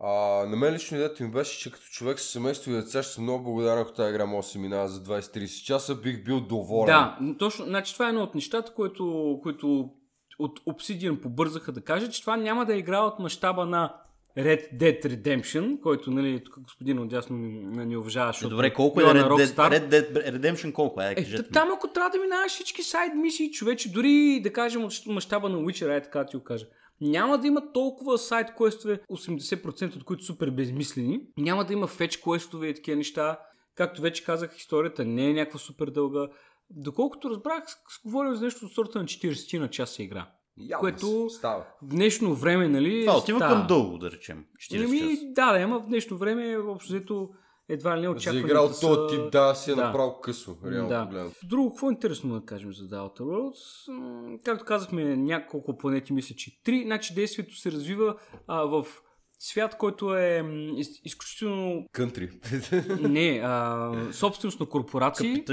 Speaker 3: А, на мен лично идеята ми беше, че като човек с семейство и деца ще съм много благодарен, ако тази игра може да се минава за 20-30 часа, бих бил доволен.
Speaker 1: Да, точно. Значи това е едно от нещата, които, които от Obsidian побързаха да кажат, че това няма да е игра от мащаба на Red Dead Redemption, който, нали, тук господин отдясно ни, ни уважава,
Speaker 2: Е,
Speaker 1: защото
Speaker 2: добре, колко е Red Dead. Red Dead Redemption? Колко е?
Speaker 1: Е,
Speaker 2: ми.
Speaker 1: там ако трябва да минаваш всички сайд мисии, човече, дори да кажем от мащаба на Witcher, ай така ти го кажа. Няма да има толкова сайт квестове, 80% от които супер безмислени. Няма да има фетч квестове и такива неща. Както вече казах, историята не е някаква супер дълга. Доколкото разбрах, говорим за нещо от сорта на 40 на часа игра.
Speaker 3: Явно
Speaker 1: което-
Speaker 3: Става.
Speaker 1: В днешно време, нали...
Speaker 2: Това отива
Speaker 1: става.
Speaker 2: към дълго, да речем. 40
Speaker 1: Ами,
Speaker 2: часа.
Speaker 1: да, да, ама в днешно време, общо взето, едва ли не
Speaker 3: За
Speaker 1: очакването
Speaker 3: игра от
Speaker 1: са-
Speaker 3: този тип, да, си е
Speaker 1: Да.
Speaker 3: направо късо, реално
Speaker 1: Да.
Speaker 3: погледнато.
Speaker 1: Друго, какво е интересно да кажем за The Outer Worlds? Както казахме, няколко планети, мисля, че три. Значи действието се развива а, в свят, който е из- изключително
Speaker 3: Кънтри.
Speaker 1: не, а, собственост на корпорации.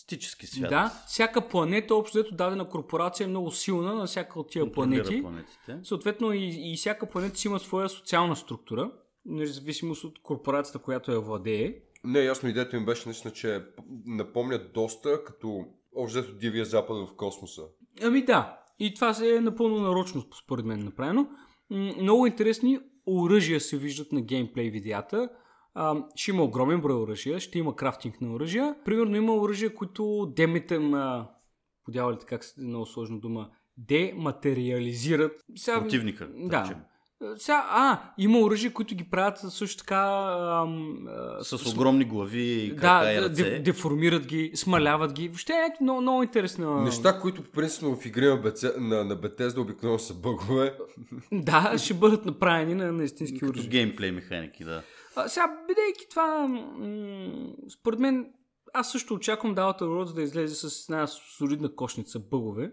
Speaker 2: Капиталистически свят.
Speaker 1: Да, всяка планета, общо взето дадена корпорация е много силна на всяка от тия планети.
Speaker 2: планетите.
Speaker 1: Съответно и, и всяка планета си има своя социална структура, независимост от корпорацията, която я владее.
Speaker 3: Не, ясно идеята ми беше наистина, че напомня доста като общо взето Дивия Запад в космоса.
Speaker 1: Ами да, и това се е напълно нарочно, според мен, направено. Много интересни оръжия се виждат на геймплей видеята. А, ще има огромен брой оръжия, ще има крафтинг на оръжия. Примерно има оръжия, които деметем, подявалите как се много сложна дума, дематериализират. Сега,
Speaker 2: Противника. да речем.
Speaker 1: Сега, а, има оръжия, които ги правят също така... Ам, а,
Speaker 2: С огромни глави и крака
Speaker 1: да,
Speaker 2: и ръце.
Speaker 1: де, деформират ги, смаляват ги. Въобще е много, много интересно.
Speaker 3: Неща, които по принцип в игри на, Беце, на, на Bethesda обикновено са бъгове.
Speaker 1: Да, ще бъдат направени на, на истински
Speaker 2: Като
Speaker 1: оръжия.
Speaker 2: геймплей механики, да.
Speaker 1: А, сега, бидейки това, м- според мен, аз също очаквам Outer Worlds да излезе с една солидна кошница бъгове,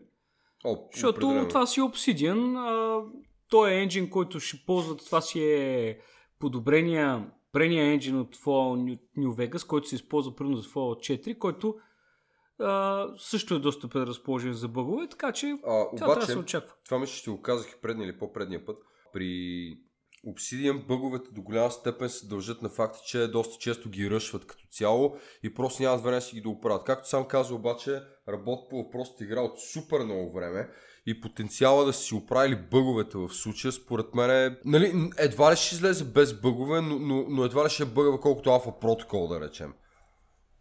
Speaker 3: О,
Speaker 1: защото
Speaker 3: определено.
Speaker 1: това си е Obsidian, а, той е енджин, който ще ползват, това си е подобрения, прения енджин от Fallout New, Vegas, който се използва примерно за Fallout 4, който а, също е доста предразположен за бъгове, така че
Speaker 3: А,
Speaker 1: това трябва да се очаква.
Speaker 3: това мисля, ще го казах и предния или по-предния път. При Obsidian бъговете до голяма степен се дължат на факта, че доста често ги ръшват като цяло и просто нямат време да си ги да оправят. Както сам каза обаче, работят по въпросната игра от супер много време и потенциала да си оправили бъговете в случая, според мен е... Нали, едва ли ще излезе без бъгове, но, но, но едва ли ще е бъгава колкото Alpha Protocol, да речем.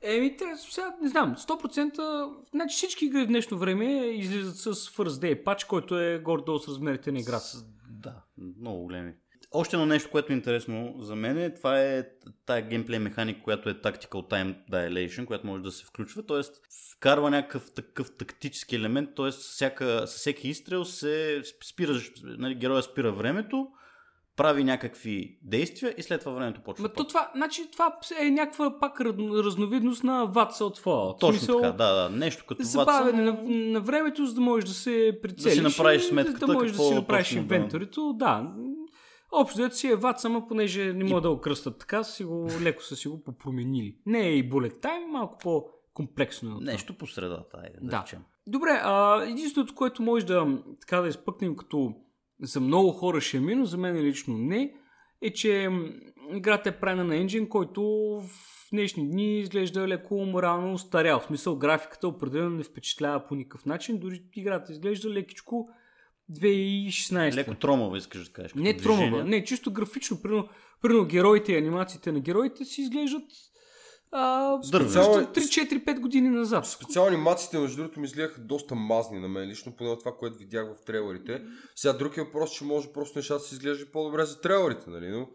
Speaker 1: Еми, те, сега не знам, 100%, значи всички игри в днешно време излизат с First Day пач, който е горе-долу с размерите на играта.
Speaker 2: С- Да, много големи. Още едно нещо, което е интересно за мен, е, това е тая геймплей механик, която е Tactical Time Dilation, която може да се включва, т.е. вкарва някакъв такъв тактически елемент, т.е. Всяка, с всеки изстрел се спира, нали, героя спира времето, прави някакви действия и след това времето почва.
Speaker 1: Ма
Speaker 2: пак.
Speaker 1: то това, значи, това е някаква пак раз- разновидност на ватса от Fallout.
Speaker 2: Точно
Speaker 1: смисъл,
Speaker 2: така, да, да. Нещо като
Speaker 1: Забавяне на,
Speaker 2: Watson,
Speaker 1: на времето, за да можеш да се прицелиш.
Speaker 2: направиш
Speaker 1: и
Speaker 2: сметката
Speaker 1: Да можеш да си направиш
Speaker 2: да.
Speaker 1: инвентарито, да. Общо дето си е ват, само понеже не могат да го кръстат така, си го, леко са си го попроменили. Не е и bullet time, малко по-комплексно е. от
Speaker 2: нещо по средата, айде да,
Speaker 1: Да.
Speaker 2: речем.
Speaker 1: Добре, а, единственото, което може да, така да изпъкнем като за много хора ще е минус, за мен лично не, е, че играта е правена на енджин, който в днешни дни изглежда леко морално устарял. В смисъл графиката определено не впечатлява по никакъв начин, дори играта изглежда лекичко 2016.
Speaker 2: Леко тромава искаш да кажеш.
Speaker 1: Не тромава, не, чисто графично. Примерно, примерно героите и анимациите на героите си изглеждат а, специално 3-4-5 години назад.
Speaker 3: Специално анимациите, между другото, ми изгледаха доста мазни на мен, лично поне от това, което видях в трейлерите. Сега друг е въпрос, че може просто нещата си изглеждат по-добре за трейлерите, нали? Но...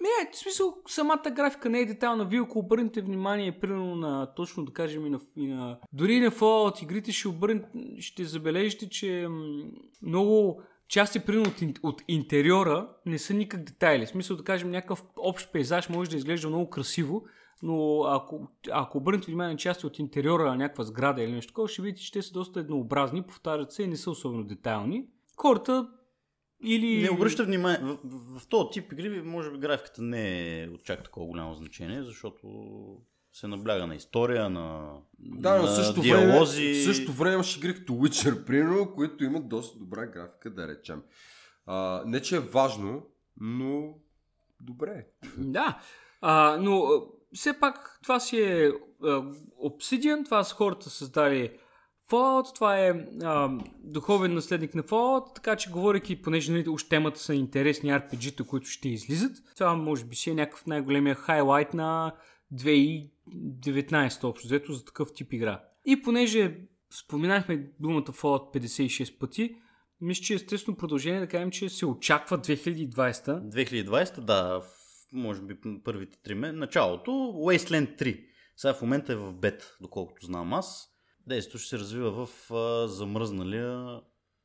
Speaker 1: Не, в смисъл, самата графика не е детайлна. Вие ако обърнете внимание, примерно на, точно да кажем и на, и на дори и на Fallout игрите, ще, обърнете, ще забележите, че много части, примерно от, от интериора, не са никак детайли. В смисъл да кажем, някакъв общ пейзаж може да изглежда много красиво, но ако, ако обърнете внимание на части от интериора на някаква сграда или нещо такова, ще видите, че те са доста еднообразни, повтарят се и не са особено детайлни. Хората или...
Speaker 2: Не обръща внимание. В, в, в този тип игри, може би графиката не е от чак такова голямо значение, защото се набляга на история, на,
Speaker 3: Да,
Speaker 2: на
Speaker 3: в същото
Speaker 2: диалози.
Speaker 3: време, в същото време имаш игри като Witcher, примерно, които имат доста добра графика, да речем. А, не, че е важно, но добре.
Speaker 1: Да, а, но все пак това си е а, Obsidian, това са хората създали Fallout, това е а, духовен наследник на Fallout, така че говоряки, понеже нали, уж темата са интересни RPG-та, които ще излизат, това може би си е някакъв най-големия хайлайт на 2019 общо, взето за такъв тип игра. И понеже споменахме думата Fallout 56 пъти, мисля, че е естествено продължение да кажем, че се очаква 2020
Speaker 2: 2020, да, може би първите три ме. Началото, Wasteland 3. Сега в момента е в бет, доколкото знам аз. Действието ще се развива в а, замръзналия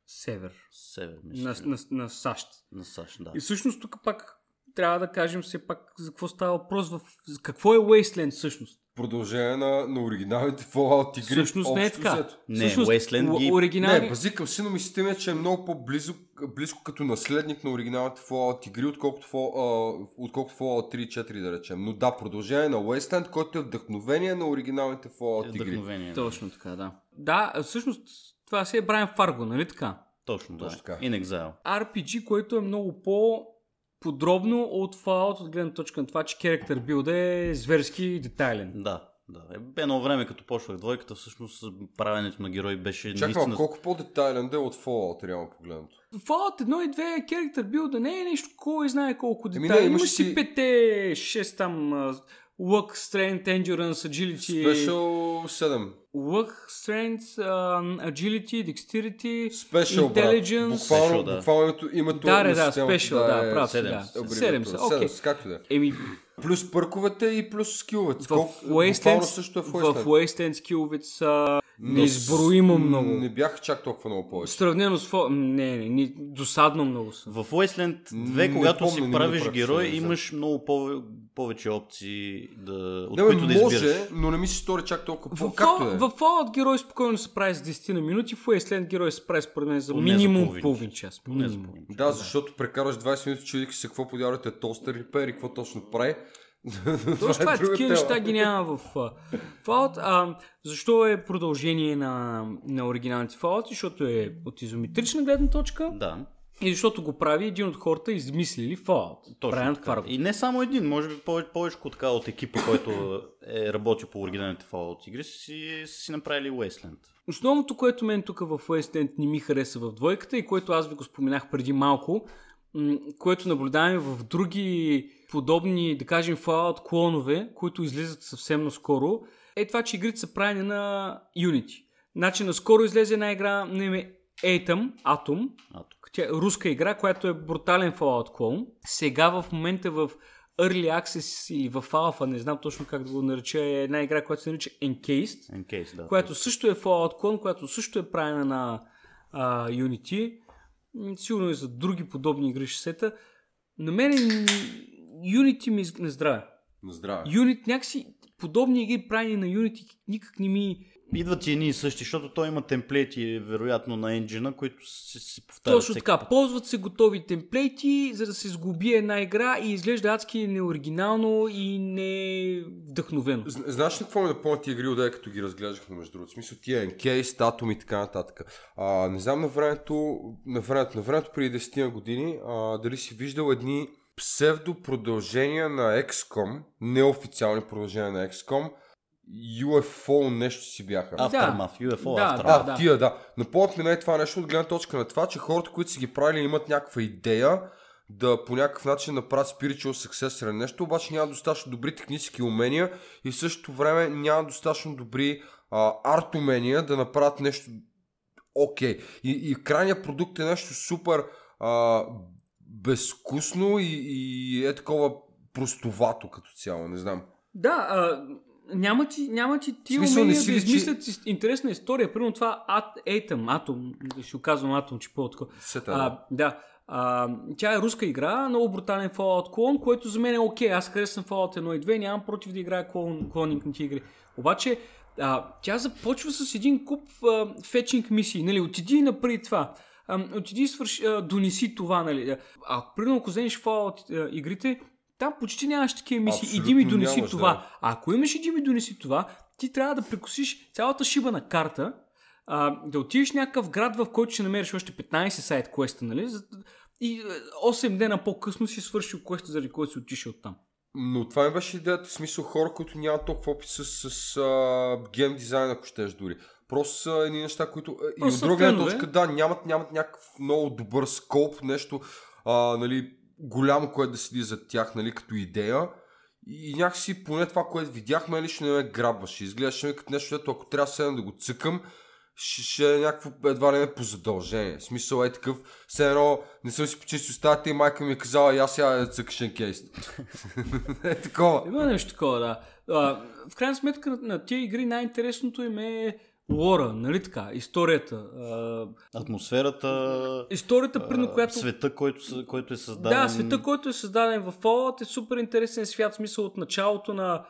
Speaker 1: север.
Speaker 2: север, мисля.
Speaker 1: на, на, на САЩ.
Speaker 2: на САЩ, да.
Speaker 1: И всъщност тук пак трябва да кажем все пак за какво става въпрос, в... какво е Wasteland всъщност.
Speaker 3: Продължение на, на оригиналните Fallout игри.
Speaker 1: Всъщност не е така.
Speaker 3: взето.
Speaker 2: Не,
Speaker 1: всъщност,
Speaker 2: Wasteland ги-
Speaker 1: оригинални...
Speaker 3: Не, базикам си, но ми се тема, че е много по-близо близко като наследник на оригиналните Fallout игри, отколкото, Fall, а, отколкото Fallout 3 и 4, да речем. Но да, продължение на Wasteland, който е вдъхновение на оригиналните Fallout игри.
Speaker 2: Вдъхновение.
Speaker 1: Точно така, да. Да, всъщност това си е Брайан Фарго, нали така?
Speaker 2: Точно, да.
Speaker 3: Точно така.
Speaker 2: In Exile.
Speaker 1: RPG, което е много по подробно от Fallout, от гледна точка на това, че character build е зверски детайлен.
Speaker 2: Да, да. Е, едно време, като почвах двойката, всъщност правенето на герой беше
Speaker 3: Чакай,
Speaker 2: наистина...
Speaker 3: колко по-детайлен да е от Fallout, реално погледнато.
Speaker 1: Fallout 1 и 2 character build не е нещо кой знае колко детайли.
Speaker 3: имаш
Speaker 1: Имаш си
Speaker 3: си-
Speaker 1: 5 6 там Luck, Strength, Endurance, Agility.
Speaker 3: Special 7.
Speaker 1: Luck, Strength, um, Agility, Dexterity,
Speaker 3: Special,
Speaker 1: Intelligence.
Speaker 3: брат. Буквално,
Speaker 2: Special, да.
Speaker 3: буквално името, името
Speaker 1: Да,
Speaker 3: на
Speaker 1: да, да,
Speaker 3: системата,
Speaker 1: Special, да,
Speaker 3: е
Speaker 1: прав си, да.
Speaker 3: абревиатура.
Speaker 1: Седем са, окей.
Speaker 3: Седем, както да е.
Speaker 1: Еми,
Speaker 3: Плюс пърковете и плюс скиловете.
Speaker 1: в Wasteland,
Speaker 3: също е в
Speaker 1: в
Speaker 3: Wasteland.
Speaker 1: Wasteland скиловете са неизброимо много.
Speaker 3: Не бяха чак толкова много повече.
Speaker 1: Сравнено с не, не, не, досадно много са.
Speaker 2: В Wasteland 2,
Speaker 3: Не
Speaker 2: когато
Speaker 3: помня,
Speaker 2: си
Speaker 3: не
Speaker 2: правиш
Speaker 3: направи
Speaker 2: герой,
Speaker 3: впечатление,
Speaker 2: имаш много по- повече опции, да, от
Speaker 3: Не,
Speaker 2: които да
Speaker 3: може,
Speaker 2: избираш.
Speaker 3: но не ми се стори чак толкова.
Speaker 1: В,
Speaker 3: Както е.
Speaker 1: в Fallout герой спокойно се прави за 10 на минути, в Wasteland герой се прави според мен за
Speaker 2: Поне за
Speaker 1: минимум
Speaker 2: половин
Speaker 1: половин
Speaker 2: час. Поне за половин час.
Speaker 3: Да, защото прекараш 20 минути, чудик се какво подявате тостер репер и какво точно прави.
Speaker 1: Точно това е, такива неща ги няма в а, Fallout. А, защо е продължение на, на оригиналните Fallout? Защото е от изометрична гледна точка
Speaker 2: Да,
Speaker 1: и защото го прави един от хората измислили Fallout.
Speaker 2: точно
Speaker 1: Брайан
Speaker 2: така.
Speaker 1: Фарго.
Speaker 2: И не само един, може би повече, повече така от екипа, който е работил по оригиналните Fallout игри, си, са си направили Wasteland.
Speaker 1: Основното, което мен тук в Wasteland не ми хареса в двойката и което аз ви го споменах преди малко, което наблюдаваме в други подобни, да кажем, Fallout клонове, които излизат съвсем наскоро, е това, че игрите са правени на Unity. Значи, наскоро излезе една игра на име Atom, Atom,
Speaker 2: тук.
Speaker 1: тя е руска игра, която е брутален Fallout клон. Сега в момента в Early Access или в Alpha, не знам точно как да го нареча, е една игра, която се нарича Encased
Speaker 2: In case, да.
Speaker 1: която също е Fallout клон, която също е правена на а, Unity. Сигурно и за други подобни игри ще сета. На мен Unity ми не здраве.
Speaker 3: На здраве.
Speaker 1: Unity някакси подобни игри правени на Unity никак не ми...
Speaker 2: Идват и едни и същи, защото той има темплети, вероятно, на енджина, които се, се повтарят.
Speaker 1: Точно така,
Speaker 2: път.
Speaker 1: ползват се готови темплейти, за да се сгуби една игра и изглежда адски неоригинално и не вдъхновено.
Speaker 3: Зна- Знаеш ли какво ми напомня тия игри, отдея, като ги разглеждахме между другото? Смисъл тия Encase, Atom и така нататък. А, не знам на времето, на времето, на времето преди 10 на години, а, дали си виждал едни псевдо продължения на XCOM, неофициални продължения на XCOM, UFO нещо си бяха.
Speaker 2: Aftermath, UFO
Speaker 1: Да,
Speaker 2: Aftermath.
Speaker 3: А,
Speaker 1: да.
Speaker 3: тия, да. Напомнят ми не това нещо от гледна точка на това, че хората, които са ги правили, имат някаква идея да по някакъв начин направят spiritual success сред нещо, обаче няма достатъчно добри технически умения и в същото време няма достатъчно добри а, арт умения да направят нещо окей. И, и крайният продукт е нещо супер а, безвкусно и, и е такова простовато като цяло, не знам.
Speaker 1: Да, а, няма ти, няма ти ти
Speaker 3: смисъл,
Speaker 1: умения
Speaker 3: си
Speaker 1: да
Speaker 3: че-
Speaker 1: измислят ис- интересна история. Примерно това At- Atom, Atom, ще казвам Atom, че А, да. А, тя е руска игра, много брутален Fallout клон, което за мен е окей. Аз харесвам Fallout 1 и 2, нямам против да играя клон, клонинг на тия игри. Обаче, а, тя започва с един куп а, фетчинг мисии. Нали? Отиди и направи това. А, отиди свърши, а, донеси това. Нали? А, примерно, ако вземеш Fallout а, игрите, там почти нямаш такива мисии.
Speaker 3: Абсолютно
Speaker 1: Иди ми донеси
Speaker 3: нямаш,
Speaker 1: това.
Speaker 3: да.
Speaker 1: А ако имаш иди ми донеси това, ти трябва да прекусиш цялата шиба на карта, а, да отидеш някакъв град, в който ще намериш още 15 сайт квеста, нали? И е, 8 дена по-късно си свършил квеста, заради който си отишъл от там.
Speaker 3: Но това ми беше идеята, в смисъл хора, които нямат толкова опит с, с а, гейм дизайн, ако щеш дори. Просто са едни неща, които... И
Speaker 1: Просто
Speaker 3: от
Speaker 1: са
Speaker 3: друга точка, да, нямат, нямат някакъв много добър скоп, нещо а, нали, голямо, което да седи зад тях, нали, като идея. И някакси поне това, което видяхме, лично не ме грабваше. Изглеждаше ми като нещо, ето ако трябва седна да го цъкам, ще, ще е някакво едва ли не по задължение. В смисъл е такъв, все едно не съм си почистил стаята и майка ми е казала, аз сега да цъкаш енкейст. е такова.
Speaker 1: Има нещо такова, да. А, в крайна сметка на тия игри най-интересното им е лора, нали така? Историята. А,
Speaker 2: Атмосферата,
Speaker 1: историята, при
Speaker 2: а,
Speaker 1: която...
Speaker 2: света, който, който е създаден.
Speaker 1: Да, света, който е създаден в Fallout е супер интересен свят, в смисъл от началото на...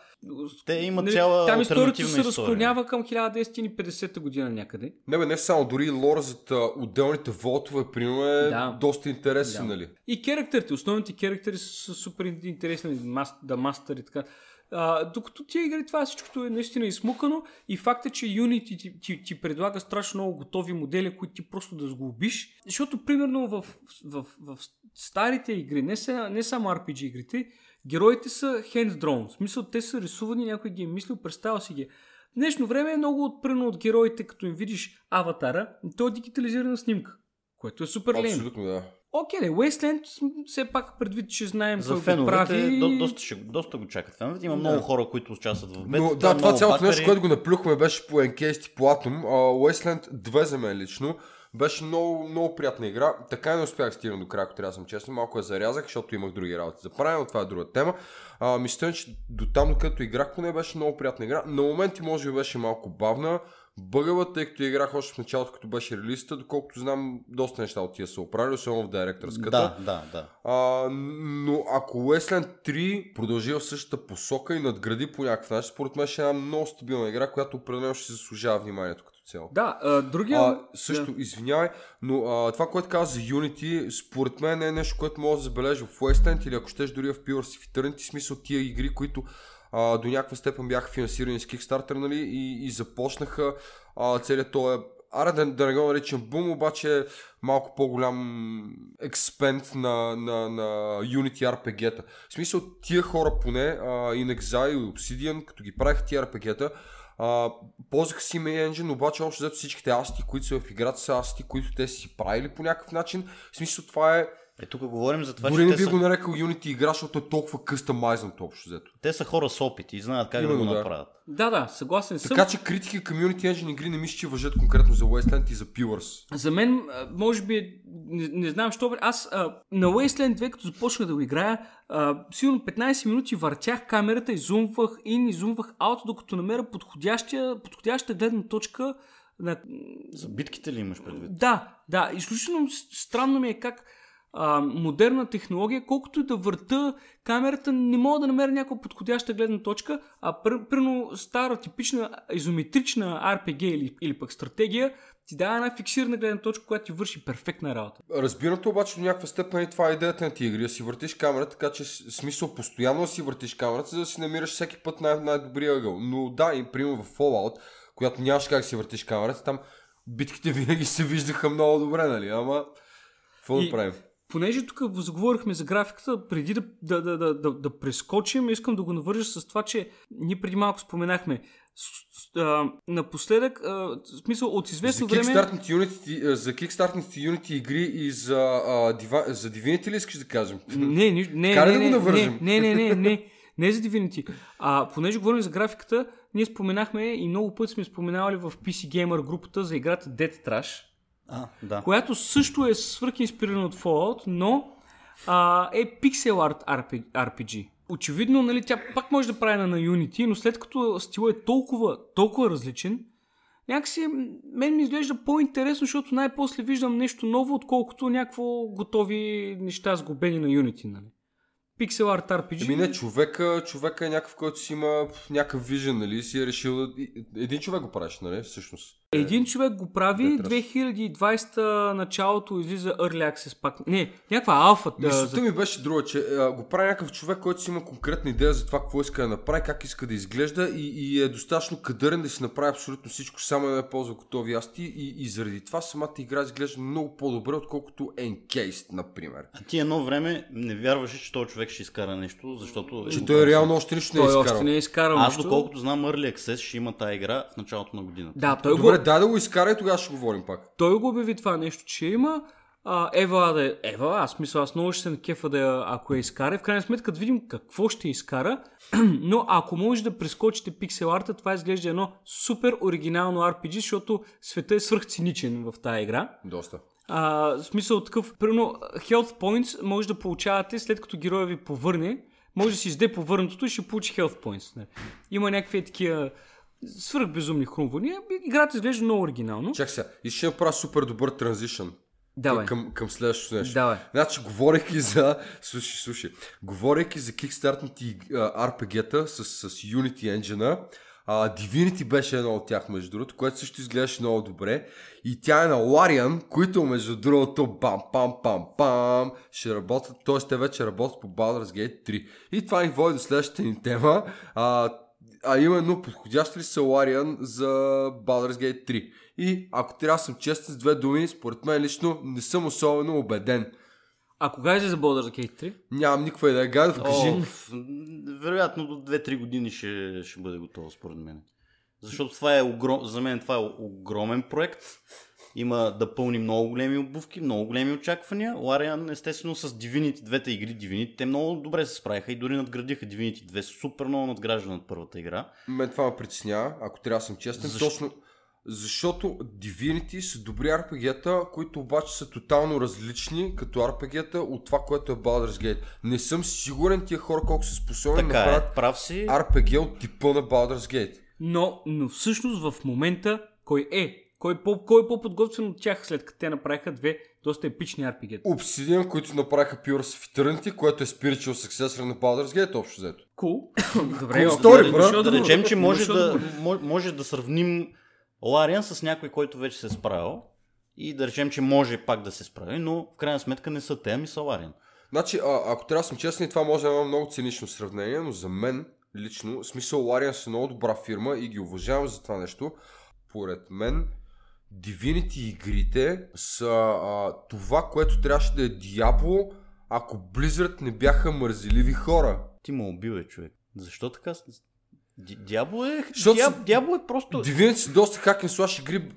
Speaker 2: Те имат
Speaker 1: Нали,
Speaker 2: цяла
Speaker 1: Там историята се разклонява към 1950 година някъде.
Speaker 3: Не бе, не само, дори и лора за отделните волтове, примерно е
Speaker 1: Да.
Speaker 3: доста интересен,
Speaker 1: Да.
Speaker 3: нали?
Speaker 1: И керактерите, основните керактери са супер интересни, да мастер и така. А, докато тия игри, това всичкото е наистина измукано и факт е, че Unity ти, ти, ти предлага страшно много готови модели, които ти просто да сглобиш. Защото, примерно, в, в, в, в старите игри, не, са, не само RPG игрите, героите са hand-drawn. В смисъл, те са рисувани, някой ги е мислил, представил си ги. В днешно време е много отпрено от героите, като им видиш аватара, то е дигитализирана снимка, което е супер лейно.
Speaker 3: Абсолютно, да.
Speaker 1: Окей, okay, Wasteland, все пак предвид, че знаем
Speaker 2: За
Speaker 1: кой го
Speaker 2: феновете
Speaker 1: прави.
Speaker 2: до, доста, ще, доста го чакат феновете. Има много хора, които участват в бета.
Speaker 3: Но да, това цялото нещо, което го наплюхме, беше по Encased и по Atom. Uh, Wasteland 2 за мен лично. Беше много, много приятна игра. Така и не успях да стигна до края, ако трябва да съм честен. Малко я зарязах, защото имах други работи за правене, но това е друга тема. Uh, мисля, че до там, докато играх, поне беше много приятна игра. На моменти може би беше малко бавна. Бъгава, тъй като играх още в началото, като беше релиста, доколкото знам, доста неща от тия са оправили, особено в директорската.
Speaker 2: Да, да, да.
Speaker 3: А, но ако Wasteland 3 продължи в същата посока и надгради по някакъв начин, според мен ще е една много стабилна игра, която определено ще заслужава вниманието като цяло.
Speaker 1: Да, а, другия...
Speaker 3: А, също, извинявай, но а, това, което каза за Unity, според мен не е нещо, което може да забележи в Wasteland или ако щеш дори в Pillars of Eternity, смисъл тия игри, които до някаква степен бяха финансирани с Kickstarter, нали, и, и започнаха а, целият този Аре да, да не го наричам бум, обаче малко по-голям експент на, на, на Unity RPG-та. В смисъл, тия хора поне, а, и Obsidian, като ги правиха тия RPG-та, а, ползваха си main engine, обаче общо взето всичките асти, които са в играта, са асти, които те си правили по някакъв начин. В смисъл, това е...
Speaker 2: Е, тук говорим за това,
Speaker 3: Дори
Speaker 2: че
Speaker 3: не би
Speaker 2: са,
Speaker 3: го нарекал Unity игра, защото е толкова къстамайзнато общо взето.
Speaker 2: те са хора с опит и знаят как да
Speaker 3: Именно,
Speaker 2: го
Speaker 3: да.
Speaker 2: направят.
Speaker 1: Да, да, съгласен съм.
Speaker 3: Така че критики към Unity Engine игри не мисля, че въжат конкретно за Wasteland и за Pillars.
Speaker 1: За мен, може би, не, не знам, що аз а, на Wasteland 2, като започнах да го играя, а, сигурно 15 минути въртях камерата, изумвах in, изумвах out, докато намеря подходяща, гледна точка на...
Speaker 2: За битките ли имаш предвид?
Speaker 1: Да, да, изключително странно ми е как а, модерна технология, колкото и да върта камерата, не мога да намеря някаква подходяща гледна точка, а примерно стара, типична, изометрична RPG или, или пък стратегия, ти дава една фиксирана гледна точка, която ти върши перфектна работа.
Speaker 3: Разбирате обаче до някаква степен и това е идеята на ти игри, да си въртиш камерата, така че смисъл постоянно да си въртиш камерата, за да си намираш всеки път най- най-добрия ъгъл. Но да, и примерно в Fallout, която нямаш как да си въртиш камерата, там битките винаги се виждаха много добре, нали? Ама, какво да правим?
Speaker 1: Понеже тук заговорихме за графиката, преди да, да, да, да, да, да прескочим, искам да го навържа с това, че ние преди малко споменахме. С, с, а, напоследък, а, в смисъл от известно
Speaker 3: За
Speaker 1: време...
Speaker 3: Unity, за кикстартните Unity игри и за, а, дива, за Divinity ли искаш да кажем?
Speaker 1: Не, не, не,
Speaker 3: Кара
Speaker 1: не,
Speaker 3: да го навържем.
Speaker 1: не, не, не, не, не, не за Divinity. А, понеже говорим за графиката, ние споменахме и много пъти сме споменавали в PC Gamer групата за играта Dead Trash,
Speaker 2: А, да.
Speaker 1: която също е свърх инспирирана от Fallout, но а, е Art RP- RPG. Очевидно, нали, тя пак може да прави на Unity, но след като стилът е толкова, толкова различен, някакси мен ми изглежда по-интересно, защото най-после виждам нещо ново, отколкото някакво готови неща сгубени на Unity. Нали. Pixel Art RPG.
Speaker 3: Еми не, човека, човека е някакъв, който си има някакъв вижен, нали? Си е решил Един човек го правиш, нали? Всъщност.
Speaker 1: Един човек го прави,
Speaker 3: Dead Trash.
Speaker 1: 2020 началото излиза Early Access пак. Не, някаква алфа. а,
Speaker 3: Мисълта
Speaker 1: за-
Speaker 3: ми беше друга, че а, го прави някакъв човек, който си има конкретна идея за това какво иска да направи, как иска да изглежда и, и е достатъчно кадърен да си направи абсолютно всичко, само да не ползва готови асти и, и заради това самата игра изглежда много по-добре, отколкото Encased, например.
Speaker 2: А ти едно време не вярваше, че този човек ще изкара нещо, защото...
Speaker 3: Че той реално още нищо не е изкарал.
Speaker 1: още не е изкарал
Speaker 2: Аз доколкото знам Early Access ще има тази игра в началото на годината.
Speaker 1: Да, той,
Speaker 3: Добре,
Speaker 1: го,
Speaker 3: дай да го изкара и тогава ще говорим пак.
Speaker 1: той го обяви това нещо, че има. А, Ева да е... Ева, аз мисля, аз много ще се накефа да я, ако я изкара. В крайна сметка да видим какво ще изкара. Но ако може да прескочите пиксел арта, това изглежда едно супер оригинално RPG, защото света е свръхциничен в тази игра.
Speaker 3: Доста.
Speaker 1: А, в смисъл такъв, примерно, health points може да получавате след като героя ви повърне, може да си изде повърнатото и ще получи health points. Не. Има някакви такива свръхбезумни хрумвания. Играта изглежда много оригинално.
Speaker 3: Чак сега, и ще направя супер добър транзишън.
Speaker 1: Давай.
Speaker 3: Към, към следващото нещо.
Speaker 1: Давай.
Speaker 3: Значи, говорейки за... Слушай, слушай. Говорейки за кикстартните RPG-та с, с Unity Engine, а, Divinity беше едно от тях, между другото, което също изглеждаше много добре. И тя е на Larian, които, между другото, бам, пам, пам, пам, ще работят, т.е. те вече работят по Baldur's Gate 3. И това ни води до следващата ни тема, а, а именно подходящ ли са Larian за Baldur's Gate 3. И ако трябва да съм честен с две думи, според мен лично не съм особено убеден.
Speaker 1: А кога излезе Baldur's Gate 3?
Speaker 3: Нямам никаква идея. Гадов, кажи.
Speaker 2: О, вероятно до 2-3 години ще, ще бъде готово, според мен. Защото това е огром... за мен това е огромен проект. Има да пълни много големи обувки, много големи очаквания. Лариан, естествено, с Divinity, двете игри Divinity, те много добре се справиха и дори надградиха Divinity 2 супер много надгражда над първата игра.
Speaker 3: Мен това ме притеснява, ако трябва да съм честен.
Speaker 2: Защо?
Speaker 3: Точно защото Divinity са добри RPG-та, които обаче са тотално различни като RPG-та от това, което е Baldur's Gate. Не съм сигурен тия хора колко са способни да
Speaker 2: Така е, прав си.
Speaker 3: RPG от типа на Baldur's Gate.
Speaker 1: Но, но всъщност в момента кой е? Кой е, по, кой е по-подготвен от тях, след като те направиха две доста епични RPG?
Speaker 3: Obsidian, които направиха Pure of Eternity, което е spiritual successor на Baldur's Gate, общо взето.
Speaker 1: Кул. Добре,
Speaker 3: Cool story,
Speaker 1: да,
Speaker 2: да речем, че може да, може да сравним Лариан с някой, който вече се е справил. И да речем, че може пак да се справи, но в крайна сметка не са те, ами са Лариан.
Speaker 3: Значи, а, ако трябва да съм честен, това може да е едно много цинично сравнение, но за мен лично, в смисъл Larian са много добра фирма и ги уважавам за това нещо. Поред мен, Divinity игрите са а, това, което трябваше да е Diablo, ако Blizzard не бяха мързеливи хора.
Speaker 2: Ти му убил е човек. Защо така? Дявол е... Дявол е просто...
Speaker 3: Divinity са доста and slash игри,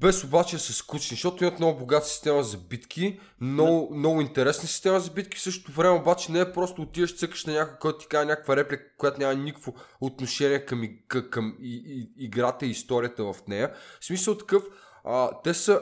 Speaker 3: без обаче са скучни, защото имат много богата система за битки, много, много интересна система за битки, в същото време обаче не е просто отиваш, цъкаш на някой, който ти казва някаква реплика, която няма никакво отношение към, към, към и, и, играта и историята в нея. В смисъл такъв, а, те са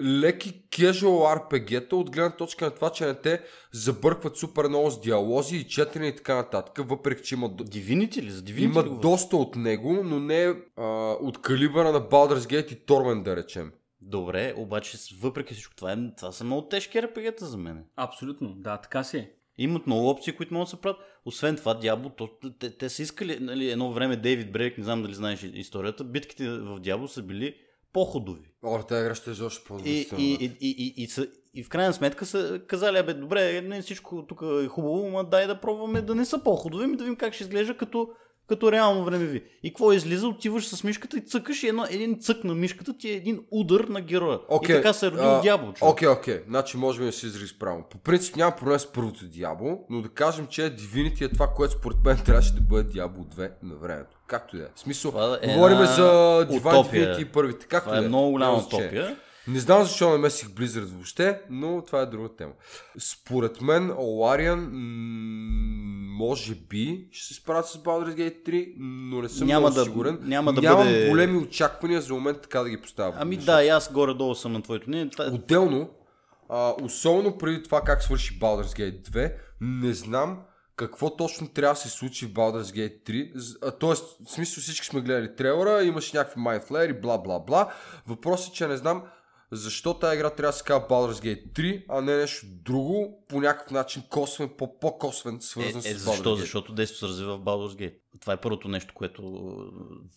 Speaker 3: леки casual RPG-та от гледна точка на това, че не те забъркват супер много с диалози и четене и така нататък, въпреки че имат
Speaker 2: Divinity ли? За Divinity
Speaker 3: има
Speaker 2: ли
Speaker 3: доста от него, но не а, от калибъра на Baldur's Gate и Torment, да речем.
Speaker 2: Добре, обаче въпреки всичко това, е, това са много тежки рпг за мен.
Speaker 1: Абсолютно, да, така си е.
Speaker 2: Имат много опции, които могат да се правят. Освен това, Диабло, то, те, те са искали нали, едно време Дейвид Брейк, не знам дали знаеш историята, битките в Диабло са били по-ходови.
Speaker 3: О, тази игра ще е още
Speaker 2: И,
Speaker 3: по-възможно.
Speaker 2: и, и, и, и, и, са, и в крайна сметка са казали, абе, добре, не всичко тук е хубаво, но дай да пробваме да не са по-ходови, ми да видим как ще изглежда като, като реално времеви. И какво излиза? Отиваш с мишката и цъкаш и едно, един цък на мишката ти е един удар на героя.
Speaker 3: Окей,
Speaker 2: И така се е родил Диабло. човек.
Speaker 3: Окей, окей. Значи може би не се изрази правилно. По принцип няма проблем с първото Диабло, но да кажем, че Divinity е това, което според мен трябваше да бъде Диабло 2 на времето. Както и да е. Смисъл,
Speaker 2: Това е
Speaker 3: говорим
Speaker 2: една
Speaker 3: за Divine и първите. Както
Speaker 2: Това
Speaker 3: и да
Speaker 2: е много голяма утопия.
Speaker 3: Не знам защо не месих Blizzard въобще, но това е друга тема. Според мен Олариан може би ще се справят с Baldur's Gate 3, но не съм
Speaker 2: Няма
Speaker 3: много
Speaker 2: да-
Speaker 3: сигурен.
Speaker 2: няма да
Speaker 3: Нямам
Speaker 2: бъде-
Speaker 3: големи очаквания за момент така да ги поставя.
Speaker 2: Ами да, и аз горе-долу съм на твоето мнение.
Speaker 3: Отделно, а, особено преди това как свърши Baldur's Gate 2, не знам какво точно трябва да се случи в Baldur's Gate 3. З- А, тоест, в смисъл всички сме гледали трейлера, имаше някакви майнфлеери, бла бла бла. Въпросът е, че не знам защо тази игра трябва да се казва Baldur's Gate 3, а не нещо друго, по някакъв начин косвен, по- по-косвен, свързан
Speaker 2: Е, е,
Speaker 3: с
Speaker 2: защо?
Speaker 3: Baldur's Gate.
Speaker 2: Защото действието се развива в Baldur's Gate. Това е първото нещо, което...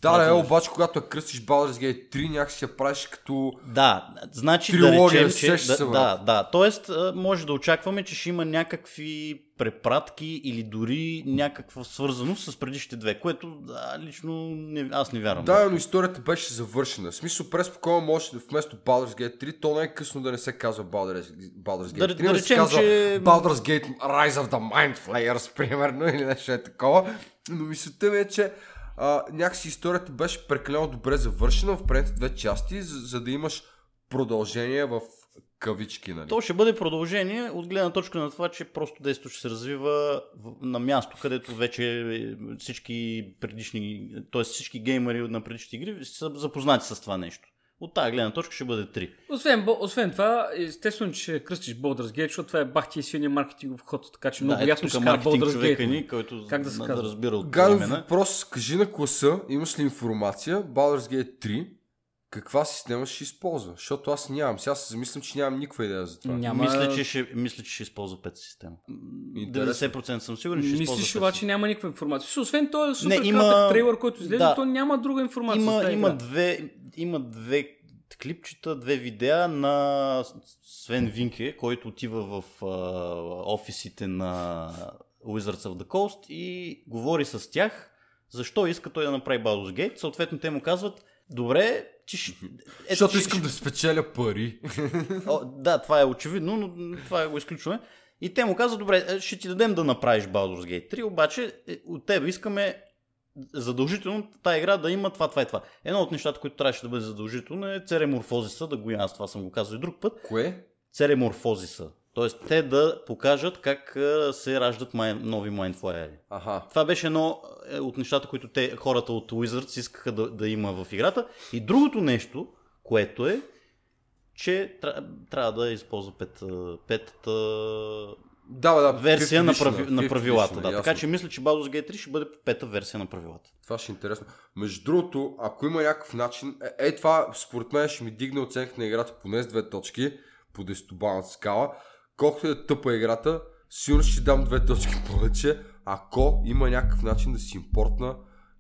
Speaker 3: Да, да, е, обаче когато я кръстиш Baldur's Gate 3, някакси я правиш като...
Speaker 2: Да, значи
Speaker 3: Трилогия,
Speaker 2: да речем, че...
Speaker 3: се,
Speaker 2: Да, да, да, тоест може да очакваме, че ще има някакви препратки или дори някаква свързаност с предишните две, което да, лично не, аз не вярвам.
Speaker 3: Да, но историята беше завършена. В смисъл, преспокойно може да вместо Baldur's Gate 3, то не е късно да не се казва Baldur's, Baldur's Gate
Speaker 2: Да-
Speaker 3: 3,
Speaker 2: да
Speaker 3: да, се
Speaker 2: речем,
Speaker 3: казва
Speaker 2: че-
Speaker 3: Baldur's Gate Rise of the Mind Flayers, примерно, или нещо е такова. Но мисълта ми е, че а, някакси историята беше прекалено добре завършена в предните две части, за, за да имаш продължение в кавички, нали?
Speaker 2: То ще бъде продължение от гледна точка на това, че просто действието ще се развива на място, където вече всички предишни, т.е. всички геймери на предишните игри са запознати с това нещо. От тази гледна точка ще бъде 3.
Speaker 1: Освен, освен това, естествено, че кръстиш Baldur's Gate, защото това е бахти и силния маркетингов ход, така че много
Speaker 2: да,
Speaker 1: ясно ще
Speaker 2: маркетинг
Speaker 1: Baldur's Gate.
Speaker 2: ни, който
Speaker 1: Как да се
Speaker 2: да,
Speaker 1: казва?
Speaker 2: разбира от имена.
Speaker 3: въпрос, кажи на класа, имаш ли информация, Baldur's Gate 3, каква система ще използва? Защото аз нямам. Сега се замислям, че нямам никаква идея за това.
Speaker 1: Няма...
Speaker 2: Мисля, че ще, мисля, че ще използва 5 система.
Speaker 3: Интересно.
Speaker 2: 90% съм сигурен, че ще използва
Speaker 1: Мислиш,
Speaker 2: 5
Speaker 1: обаче няма никаква информация. Освен този супер
Speaker 2: Не,
Speaker 1: има... кратък трейлър, който излезе,
Speaker 2: Да.
Speaker 1: то няма друга информация.
Speaker 2: има, има, две, има две клипчета, две видеа на Свен Винке, който отива в а, офисите на Wizards of the Coast и говори с тях защо иска той да направи Baldur's Gate. Съответно те му казват, добре, ти ще... ето,
Speaker 3: Защото
Speaker 2: ще-
Speaker 3: искам да спечеля пари.
Speaker 2: О, да, това е очевидно, но това го изключваме. И те му казват, добре, е, ще ти дадем да направиш Baldur's Gate 3, обаче е, от теб искаме задължително тази игра да има това, това и това. Едно от нещата, които трябваше да бъде задължително е цереморфозиса, да го аз това съм го казал и друг път,
Speaker 3: Кое?
Speaker 2: цереморфозиса. Тоест те да покажат как се раждат май, нови майнфлайери.
Speaker 3: Аха.
Speaker 2: Това беше едно е, от нещата, които те, хората от Wizards искаха да, да има в играта. И другото нещо, което е, че тря- трябва да използва пет, петата
Speaker 3: Да, да.
Speaker 2: версия на, прави, на правилата. Да.
Speaker 3: ясно.
Speaker 2: Така че мисля, че Baldur's Gate 3 ще бъде пета версия на правилата.
Speaker 3: Това ще е интересно. Между другото, ако има някакъв начин, е, е това според мен ще ми дигне оценка на играта поне с две точки по 10-балната скала. Колкото е тъпа играта, сигурно ще дам две точки повече, ако има някакъв начин да си импортна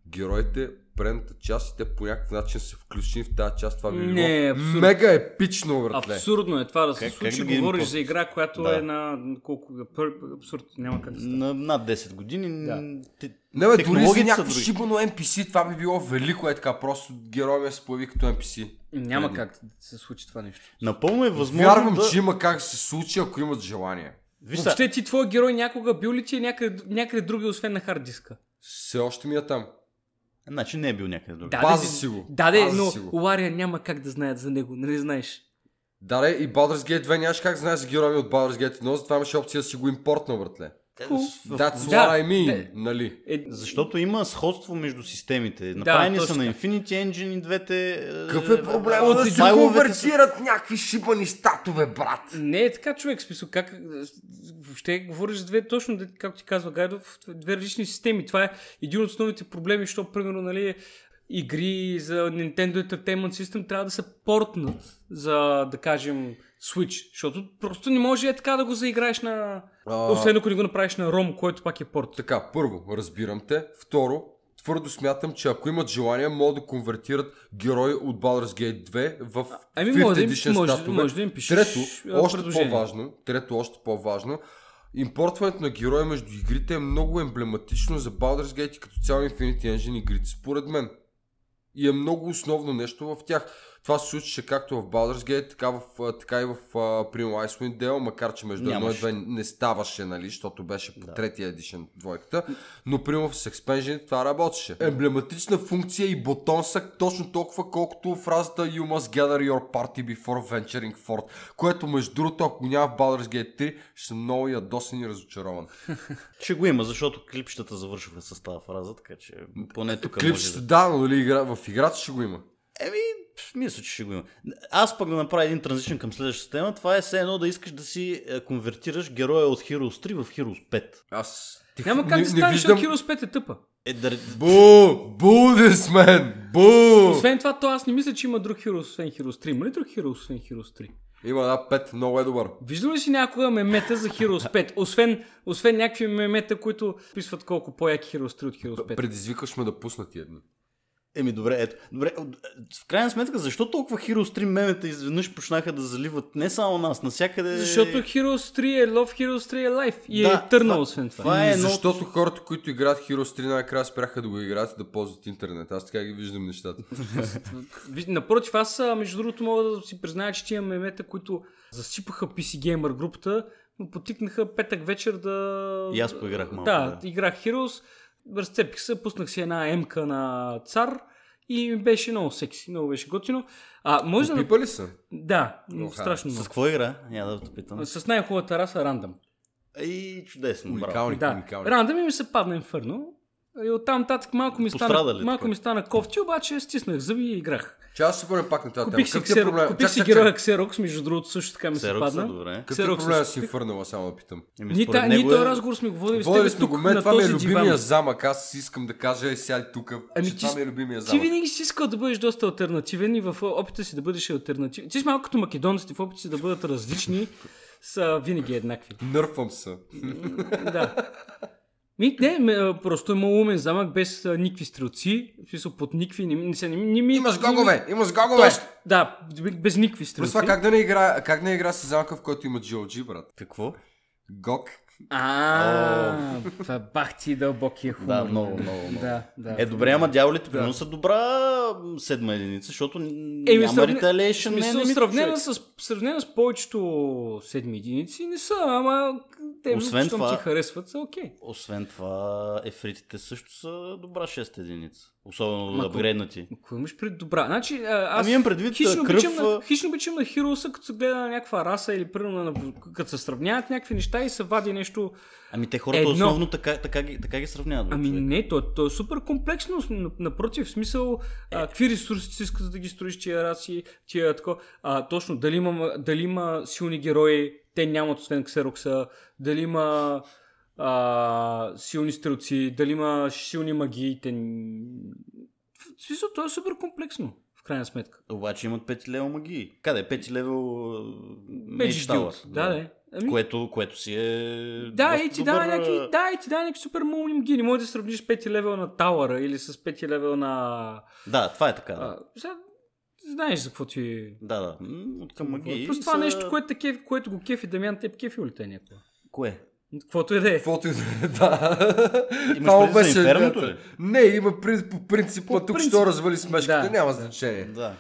Speaker 3: героите предната част и те по някакъв начин са включени в тази част. Това би било
Speaker 1: Не, абсурд.
Speaker 3: мега епично, братле.
Speaker 1: Абсурдно е това да се
Speaker 2: Как-
Speaker 1: случи.
Speaker 2: как да
Speaker 1: Говориш
Speaker 2: импорт-
Speaker 1: за игра, която
Speaker 2: Да.
Speaker 1: е на колко... Абсурд, няма как да стане.
Speaker 2: На над 10 години.
Speaker 1: Да.
Speaker 2: те-
Speaker 3: Не, бе, дори за някакво шибано NPC, това би било велико е така, просто героя ми се появи като NPC.
Speaker 1: Няма
Speaker 3: Преди.
Speaker 1: как да се случи това нещо.
Speaker 2: Напълно е възможно
Speaker 3: Вярвам,
Speaker 2: да...
Speaker 3: че има как да се случи, ако имат желание.
Speaker 2: Виж,
Speaker 1: Въобще ти твой герой някога бил ли ти е някъде, някъде други, освен на хард диска?
Speaker 3: Все още ми е там.
Speaker 2: значи не е бил някъде друг.
Speaker 1: Да, де,
Speaker 3: си го.
Speaker 1: Да, де, но
Speaker 3: си.
Speaker 1: Лария няма как да знаят за него, нали знаеш?
Speaker 3: Да, де, и Baldur's Gate 2 нямаш как знаеш за героя ми от Baldur's Gate 1, затова имаше опция да си го импортна, братле.
Speaker 2: В-
Speaker 3: That's
Speaker 1: Да,
Speaker 3: what I mean,
Speaker 1: да.
Speaker 3: нали?
Speaker 1: Е,
Speaker 2: Защото има сходство между системите. Направени
Speaker 1: точно
Speaker 2: са на. Infinity Engine и двете.
Speaker 3: Какъв е проблема да се конвертират някакви шибани статове, брат?
Speaker 1: не е така човек, смисъл как въобще говориш за две, точно както ти казва Гайдов, две различни системи. Това е един от основните проблеми, защото примерно, нали, игри за Nintendo Entertainment System трябва да се портнат за, да кажем, Switch. Защото просто не може е така да го заиграеш на...
Speaker 3: А.
Speaker 1: Освен ако не го направиш на ROM, който пак е порт.
Speaker 3: Така, първо, разбирам те. Второ, твърдо смятам, че ако имат желание, могат да конвертират герои от Baldur's Gate 2 в
Speaker 1: Ами
Speaker 3: 5th
Speaker 1: може
Speaker 3: Edition
Speaker 1: може-
Speaker 3: статове.
Speaker 1: може да им пишеш,
Speaker 3: Трето, още по-важно, трето, още по-важно, импортването на герои между игрите е много емблематично за Baldur's Gate и като цяло Infinity Engine игрите, според мен. И е много основно нещо в тях. Това се случваше както в Baldur's Gate, така, в, така и в uh, Icewind Dale, макар че между едно и две не ставаше, нали, защото беше по третия едишен двойката, но примерно с Expansion това работеше. Емблематична функция и бутон са точно толкова, колкото фразата You must gather your party before venturing forth, което между другото, ако няма в Baldur's Gate 3, ще съм много ядосен и разочарован.
Speaker 2: Ще го има, защото клипчетата завършваха с тази фраза, така че поне тук може
Speaker 3: Клипчета,
Speaker 2: да...
Speaker 3: да, но нали, игра, в играта ще го има.
Speaker 2: Еми, мисля, че ще го има. Аз пък да направя един транзишън към следващата тема. Това е все едно да искаш да си е, конвертираш героя от Heroes 3 в Heroes 5.
Speaker 3: Аз
Speaker 1: Няма как
Speaker 3: не,
Speaker 1: да
Speaker 3: не
Speaker 1: стане,
Speaker 3: виждам...
Speaker 1: защото Heroes 5 е тъпа.
Speaker 2: Е, да...
Speaker 3: Бу! Бу this man! Бу!
Speaker 1: Освен това, то аз не мисля, че има друг Heroes, освен Heroes 3. Има ли друг Heroes, освен Heroes 3?
Speaker 3: Има да, 5, много е добър.
Speaker 1: Виждал ли си някога мемета за Heroes 5? Освен, освен някакви мемета, които писват колко по-яки Heroes 3 от Heroes 5.
Speaker 3: Предизвикаш ме да пусна тия дни.
Speaker 2: Еми, добре, ето. Добре, в крайна сметка, защо толкова Heroes 3 мемета изведнъж почнаха да заливат не само нас, навсякъде...
Speaker 1: Защото Heroes 3 е Love, Heroes 3 е Life и
Speaker 2: Да,
Speaker 1: е
Speaker 2: това-
Speaker 1: освен това.
Speaker 2: това е едно-
Speaker 3: защото хората, които играят Heroes 3 най-накрая спряха да го играят и да ползват интернет. Аз така ги виждам нещата.
Speaker 1: Напротив, аз между другото мога да си призная, че тия мемета, които засипаха PC Gamer групата, но потикнаха петък вечер да...
Speaker 2: И аз поиграх малко,
Speaker 1: Да,
Speaker 2: да.
Speaker 1: играх Heroes, разцепих се, пуснах си една емка на цар и ми беше много секси, много беше готино. А, може да...
Speaker 3: Пипа ли са?
Speaker 1: Да,
Speaker 3: Оха.
Speaker 1: страшно
Speaker 2: С
Speaker 1: много.
Speaker 2: какво игра? Няма да те питам.
Speaker 1: С най-хубавата раса рандъм.
Speaker 2: И чудесно, браво.
Speaker 3: Уникални,
Speaker 1: Да,
Speaker 3: уникални.
Speaker 1: рандъм и ми се падна инферно. И оттам нататък малко ми,
Speaker 2: Пострада
Speaker 1: стана,
Speaker 2: ли
Speaker 1: малко
Speaker 2: така?
Speaker 1: ми стана кофти, обаче стиснах зъби и играх.
Speaker 3: Че аз ще се върнем пак на тази тема.
Speaker 1: Купих си,
Speaker 3: Какъв ти е
Speaker 1: ксеро,
Speaker 3: проблем?
Speaker 1: купих
Speaker 3: Чак,
Speaker 1: си героя. Xerox, между другото също така ми се
Speaker 2: Xerox
Speaker 1: падна.
Speaker 2: са добре.
Speaker 3: Какъв ти е
Speaker 1: Xerox
Speaker 3: проблем да
Speaker 1: си
Speaker 3: си фърнала, само да питам?
Speaker 2: Еми, според
Speaker 1: та, ние
Speaker 2: него
Speaker 1: този
Speaker 2: е-
Speaker 1: разговор сме го водили с
Speaker 3: Водили
Speaker 1: тебе
Speaker 3: сме
Speaker 1: тук
Speaker 3: го, мен
Speaker 1: на
Speaker 3: това ми е любимия
Speaker 1: диван.
Speaker 3: замък. Аз искам да кажа, е сяди тук.
Speaker 1: Ами
Speaker 3: че
Speaker 1: ти
Speaker 3: това ми е любимия
Speaker 1: Ти
Speaker 3: замък.
Speaker 1: винаги си искал да бъдеш доста альтернативен и в опита си да бъдеш альтернативен. Ти си малко като македонците в опита си да бъдат различни, са винаги еднакви.
Speaker 3: Нърфам се.
Speaker 1: да. Ми, не, просто има умен замък без а, никакви стрелци, в смисъл под никакви, не, не, не, не, ми...
Speaker 3: Имаш
Speaker 1: ми-
Speaker 3: гогове! Имаш гогове!
Speaker 1: Точно, да, без никакви стрелци.
Speaker 3: това как да не игра, как не игра с замъка, в който има GOG, брат?
Speaker 2: Какво?
Speaker 3: Гог.
Speaker 1: А, това бах ти дълбокия хумор.
Speaker 2: Да, много, много, много.
Speaker 1: Да, да.
Speaker 2: Е, добре, ама дяволите примерно са добра седма единица, защото
Speaker 1: Еми,
Speaker 2: няма
Speaker 1: сравне-
Speaker 2: retaliation,
Speaker 1: смисъл, сравнена, сравнена с повечето седми единици не са, ама те,
Speaker 2: Освен
Speaker 1: щом
Speaker 2: това-
Speaker 1: ти харесват, са окей.
Speaker 2: Освен това, ефритите също са добра 6 единица. Особено
Speaker 1: Ма,
Speaker 2: апгрейднати.
Speaker 1: Ма Кой имаш пред добра? Значи, а, аз
Speaker 2: Ами имам предвид,
Speaker 1: хищно,
Speaker 2: кръв,
Speaker 1: обичам, на, хищно обичам на Хироса, като се гледа на някаква раса или примерно на, като се сравняват някакви неща и се вади нещо.
Speaker 2: Ами те хората
Speaker 1: Едно.
Speaker 2: основно така, така, ги, така ги сравняват.
Speaker 1: Ами
Speaker 2: човек.
Speaker 1: не, то, то е супер комплексно. Напротив, в смисъл, а, какви ресурси си искаш да ги строиш тия раси, тия тако. А, точно, дали има, дали има силни герои, те нямат освен Ксерокса, дали има а, силни стрелци, дали има силни магии, те... В смисъл, то е супер комплексно, в крайна сметка.
Speaker 2: Обаче имат 5 левел магии. Къде? 5 левел Mage.
Speaker 1: Да, да. Ами,
Speaker 2: Което, което си е...
Speaker 1: да, и ти дава
Speaker 2: добър,
Speaker 1: някакви,
Speaker 2: а,
Speaker 1: да, и ти дава някакви супер мулни магии. Не можеш да сравниш 5 левел на Тауъра или с 5 левел на...
Speaker 2: Да, това е така. Да,
Speaker 1: А, сега, знаеш за какво ти...
Speaker 2: да. да. М, От към магии.
Speaker 1: Плюс това
Speaker 2: са-
Speaker 1: нещо, което, те кефи, което го кефи Дамян, теб кефи ли те някакво?
Speaker 2: Кое?
Speaker 1: Каквото и да е.
Speaker 3: Каквото и да е, да.
Speaker 2: Имаш за
Speaker 3: беше
Speaker 2: Инферното ли?
Speaker 3: Не, има при, по принцип,
Speaker 1: По
Speaker 3: тук
Speaker 1: принцип.
Speaker 3: що развали смешката,
Speaker 1: Да,
Speaker 3: няма
Speaker 1: да.
Speaker 3: значение.
Speaker 2: Да.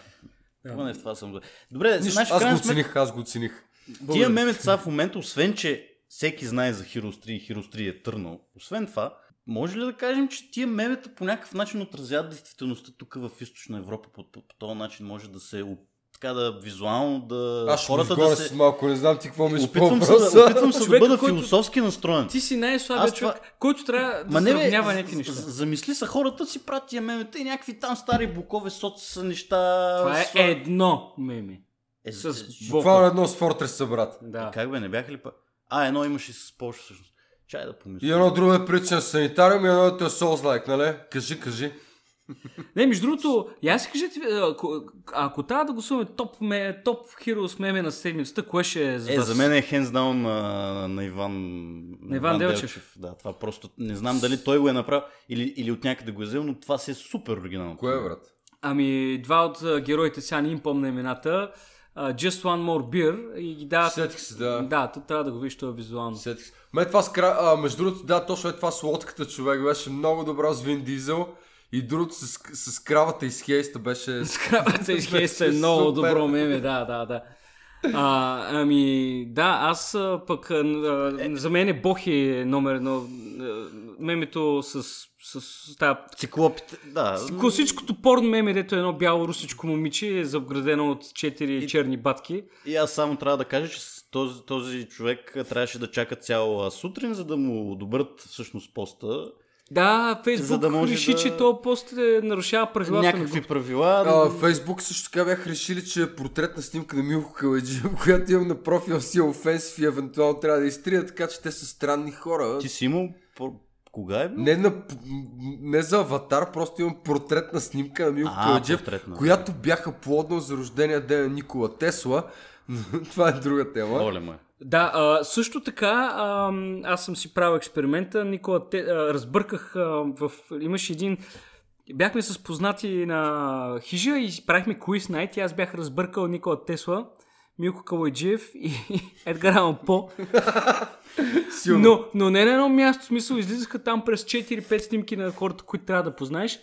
Speaker 1: Да.
Speaker 2: Поне в това съм. Добре,
Speaker 3: Нищо,
Speaker 2: в
Speaker 3: аз го оцених, аз го оцених.
Speaker 2: Тия мемета са в момента, освен че всеки знае за Heroes 3 и Heroes 3 е търнал, освен това, може ли да кажем, че тия мемета по някакъв начин отразяват действителността тук в източна Европа? По, по, по този начин може да се така да визуално да
Speaker 3: Аз
Speaker 2: хората да се...
Speaker 3: малко, не знам ти какво ми
Speaker 2: Опитвам се, да, опитвам се да бъда
Speaker 1: който-
Speaker 2: философски настроен.
Speaker 1: Ти си най-слабият
Speaker 2: Аз това-
Speaker 1: човек, който трябва да
Speaker 2: Ма не,
Speaker 1: сравнява някакви неща.
Speaker 2: з- Замисли са хората си правят тия мемета и някакви там стари блокове соци са неща.
Speaker 1: Това е
Speaker 2: с-
Speaker 1: едно меме.
Speaker 2: Е,
Speaker 1: С
Speaker 2: з-
Speaker 3: Това е едно с Фортреса, брат.
Speaker 1: Да.
Speaker 2: Как бе, не бяха ли па? А, едно имаше с Польша всъщност. Чай да помисля.
Speaker 3: И едно друго е прилича на санитариум и едно е Souls-like, нали? Кажи, кажи.
Speaker 1: Не, между другото, я си кажете, ако, ако трябва да гласуваме топ, ме, топ Heroes меме на седмицата, кое ще е за
Speaker 2: Е, за мен е hands down на, на Иван,
Speaker 1: На Иван Делчев.
Speaker 2: Да, това просто не знам дали той го е направил или, или от някъде го е взел, но това си е супер оригинално.
Speaker 3: Кое е, брат?
Speaker 1: Ами, два от героите, сега не им помня имената, а, Just One More Beer и ги дават...
Speaker 3: Сетих се, да.
Speaker 1: Да, то трябва да го видиш това визуално.
Speaker 3: Сетих се. Ме това с кра... а, между другото, да, точно е това с лодката човек беше много добра с Вин Дизел. И другото с, с кравата и с хейста беше...
Speaker 1: Скрабата и Хейста е много
Speaker 3: супер.
Speaker 1: добро меме, да, да, да. А, ами, да, аз пък а, за мен е Бохи номер едно. Мемето с, с, с тази
Speaker 2: Циклопите, да.
Speaker 1: Класическото порн меме, дето е едно бяло русичко момиче, е заградено от четири черни батки.
Speaker 2: И аз само трябва да кажа, че този, този човек трябваше да чака цяла сутрин, за да му одобрят всъщност поста.
Speaker 1: Да, Фейсбук
Speaker 2: За да може
Speaker 1: реши,
Speaker 2: да-
Speaker 1: че този пост е, нарушава правилата на
Speaker 2: Някакви
Speaker 1: групата.
Speaker 2: правила.
Speaker 3: А, Фейсбук също така бяха решили, че е портретна снимка на Милко Каледжи, която имам на профила си е офенсив и евентуално трябва да изтрия, така че те са странни хора.
Speaker 2: Ти си имал... Кога е бил?
Speaker 3: Не, на, не за аватар, просто имам портретна снимка на Милко
Speaker 2: портретна.
Speaker 3: която бяха плодно за рождения ден на Никола Тесла. Това е друга тема.
Speaker 2: Оле ме.
Speaker 1: Да, а, също така а, аз съм си правил експеримента. Никола, те, а, разбърках а, в... Имаше един... Бяхме с познати на хижа и правихме куиз найт и аз бях разбъркал Никола Тесла, Милко Калайджиев и Едгар Алан По. Но, но не на едно място, в смисъл, излизаха там през 4-5 снимки на хората, които трябва да познаеш.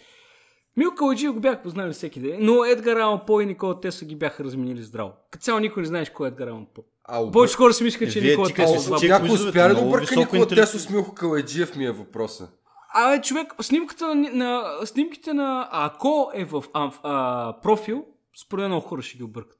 Speaker 1: Милко Калайджиев го бях познали всеки ден, но Едгар Алан По и Никола Тесла ги бяха разменили здраво. Като цяло никой не знаеш кой е Едгар Алан По.
Speaker 3: А, обр...
Speaker 1: Повече хора си мислиха, че Никола е
Speaker 2: че-
Speaker 3: Някой
Speaker 2: куизовете
Speaker 3: успя ли да обърка Никола Тесло с Милко Каледжиев ми е въпроса.
Speaker 1: Абе, човек, снимката на, на, снимките на ако е в а, а, профил, според много хора ще ги объркат.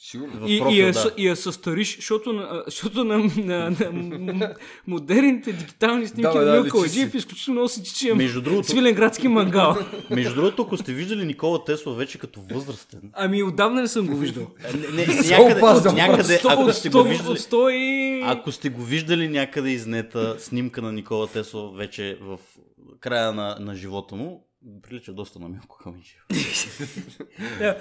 Speaker 3: Сигурно.
Speaker 1: И, и,
Speaker 2: профил,
Speaker 1: я,
Speaker 2: да.
Speaker 1: и я състариш, защото, на, защото на, на, на, модерните дигитални снимки
Speaker 3: Да,
Speaker 1: на
Speaker 3: да,
Speaker 1: Милко
Speaker 3: си.
Speaker 1: Каледжиев изключително много се тича
Speaker 2: Между другото-
Speaker 1: свиленградски мангал.
Speaker 2: Между другото, ако сте виждали Никола Тесла вече като възрастен,
Speaker 1: Ами отдавна не съм го виждал.
Speaker 2: не, не,
Speaker 3: Се
Speaker 2: някъде, някъде
Speaker 1: От сто-
Speaker 2: ако сте го виждали,
Speaker 1: От 100 и...
Speaker 2: ако сте го виждали някъде изнета снимка на Никола Тесла вече в края на, на живота му, прилича доста на Милко Калинчев.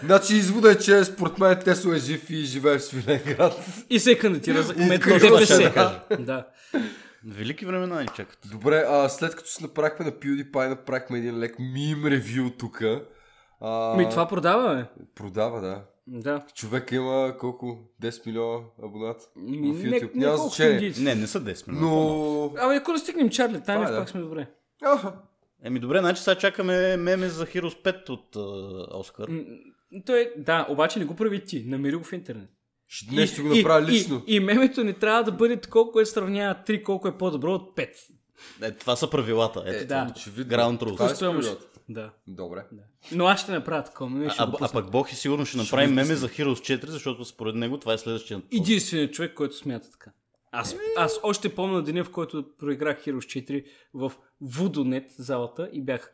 Speaker 3: Значи извода е, че според мен Тесло е жив и живее в Свиленград.
Speaker 1: И се кандидатира за кмет на ДПС.
Speaker 3: да.
Speaker 2: Велики времена ни чакат.
Speaker 3: Добре, а след като се направихме на PewDiePie, направихме един лек мим ревю тук. А,
Speaker 1: Ми това продава, бе.
Speaker 3: Продава, да.
Speaker 1: Да.
Speaker 3: Човек има колко? 10 милиона абонат
Speaker 1: Ми,
Speaker 3: в
Speaker 1: не,
Speaker 3: YouTube.
Speaker 1: не,
Speaker 3: Няма значение.
Speaker 2: Не, не са 10 минути.
Speaker 3: Но...
Speaker 1: Абе, ако не стигнем Чарли
Speaker 3: Това е, да.
Speaker 1: пак сме добре.
Speaker 3: Аха.
Speaker 2: Еми добре, значи сега чакаме меме за Heroes 5 от uh, Оскар.
Speaker 1: Той, да, обаче не го прави ти. Намери го в интернет.
Speaker 3: Ще- Днес ще го направя лично.
Speaker 1: И, и, мемето не трябва да бъде такова, което сравнява 3, колко е по-добро от 5.
Speaker 2: Е, това са правилата. Ето,
Speaker 3: Е,
Speaker 1: да.
Speaker 3: Очевидно.
Speaker 2: Ground rules.
Speaker 3: Това е правилата.
Speaker 1: Да.
Speaker 3: Добре.
Speaker 1: да. Но аз ще направя такова. Не, ще
Speaker 2: А, а, а пък Бог и сигурно ще направи меме за Heroes 4, защото според него това е следващия.
Speaker 1: Единственият човек, който смята така. Аз, аз още помня деня, в който проиграх Heroes 4 в Вудонет залата и бях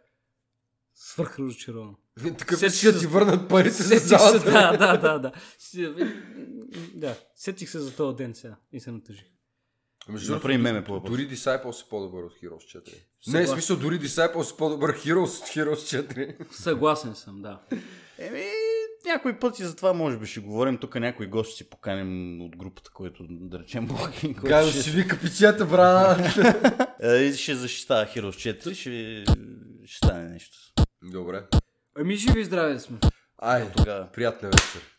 Speaker 1: свърх разочарован.
Speaker 3: Такъв
Speaker 1: Сетих
Speaker 3: ще
Speaker 1: се-
Speaker 3: ти върнат парите за
Speaker 1: Сетих се,
Speaker 3: залата.
Speaker 1: да, да, да, да. Да, сетих се за този ден сега и се натъжих.
Speaker 3: Между другото,
Speaker 2: меме по.
Speaker 3: Дори Disciples е по-добър от Heroes 4. Не,
Speaker 1: Съгласен.
Speaker 3: в смисъл, дори Disciples е по-добър Heroes от Heroes 4.
Speaker 1: Съгласен съм, да.
Speaker 2: Еми, някой пъти за това може би ще говорим. Тук някой гост ще си поканим от групата, който да речем който
Speaker 3: Казва,
Speaker 2: ще,
Speaker 3: ще вика пичета, брат.
Speaker 2: Е, и ще защитава Heroes 4, ще, ще стане нещо.
Speaker 3: Добре.
Speaker 1: Ами живи и здрави да сме.
Speaker 3: Ай,
Speaker 2: Тогава.
Speaker 3: приятна вечер.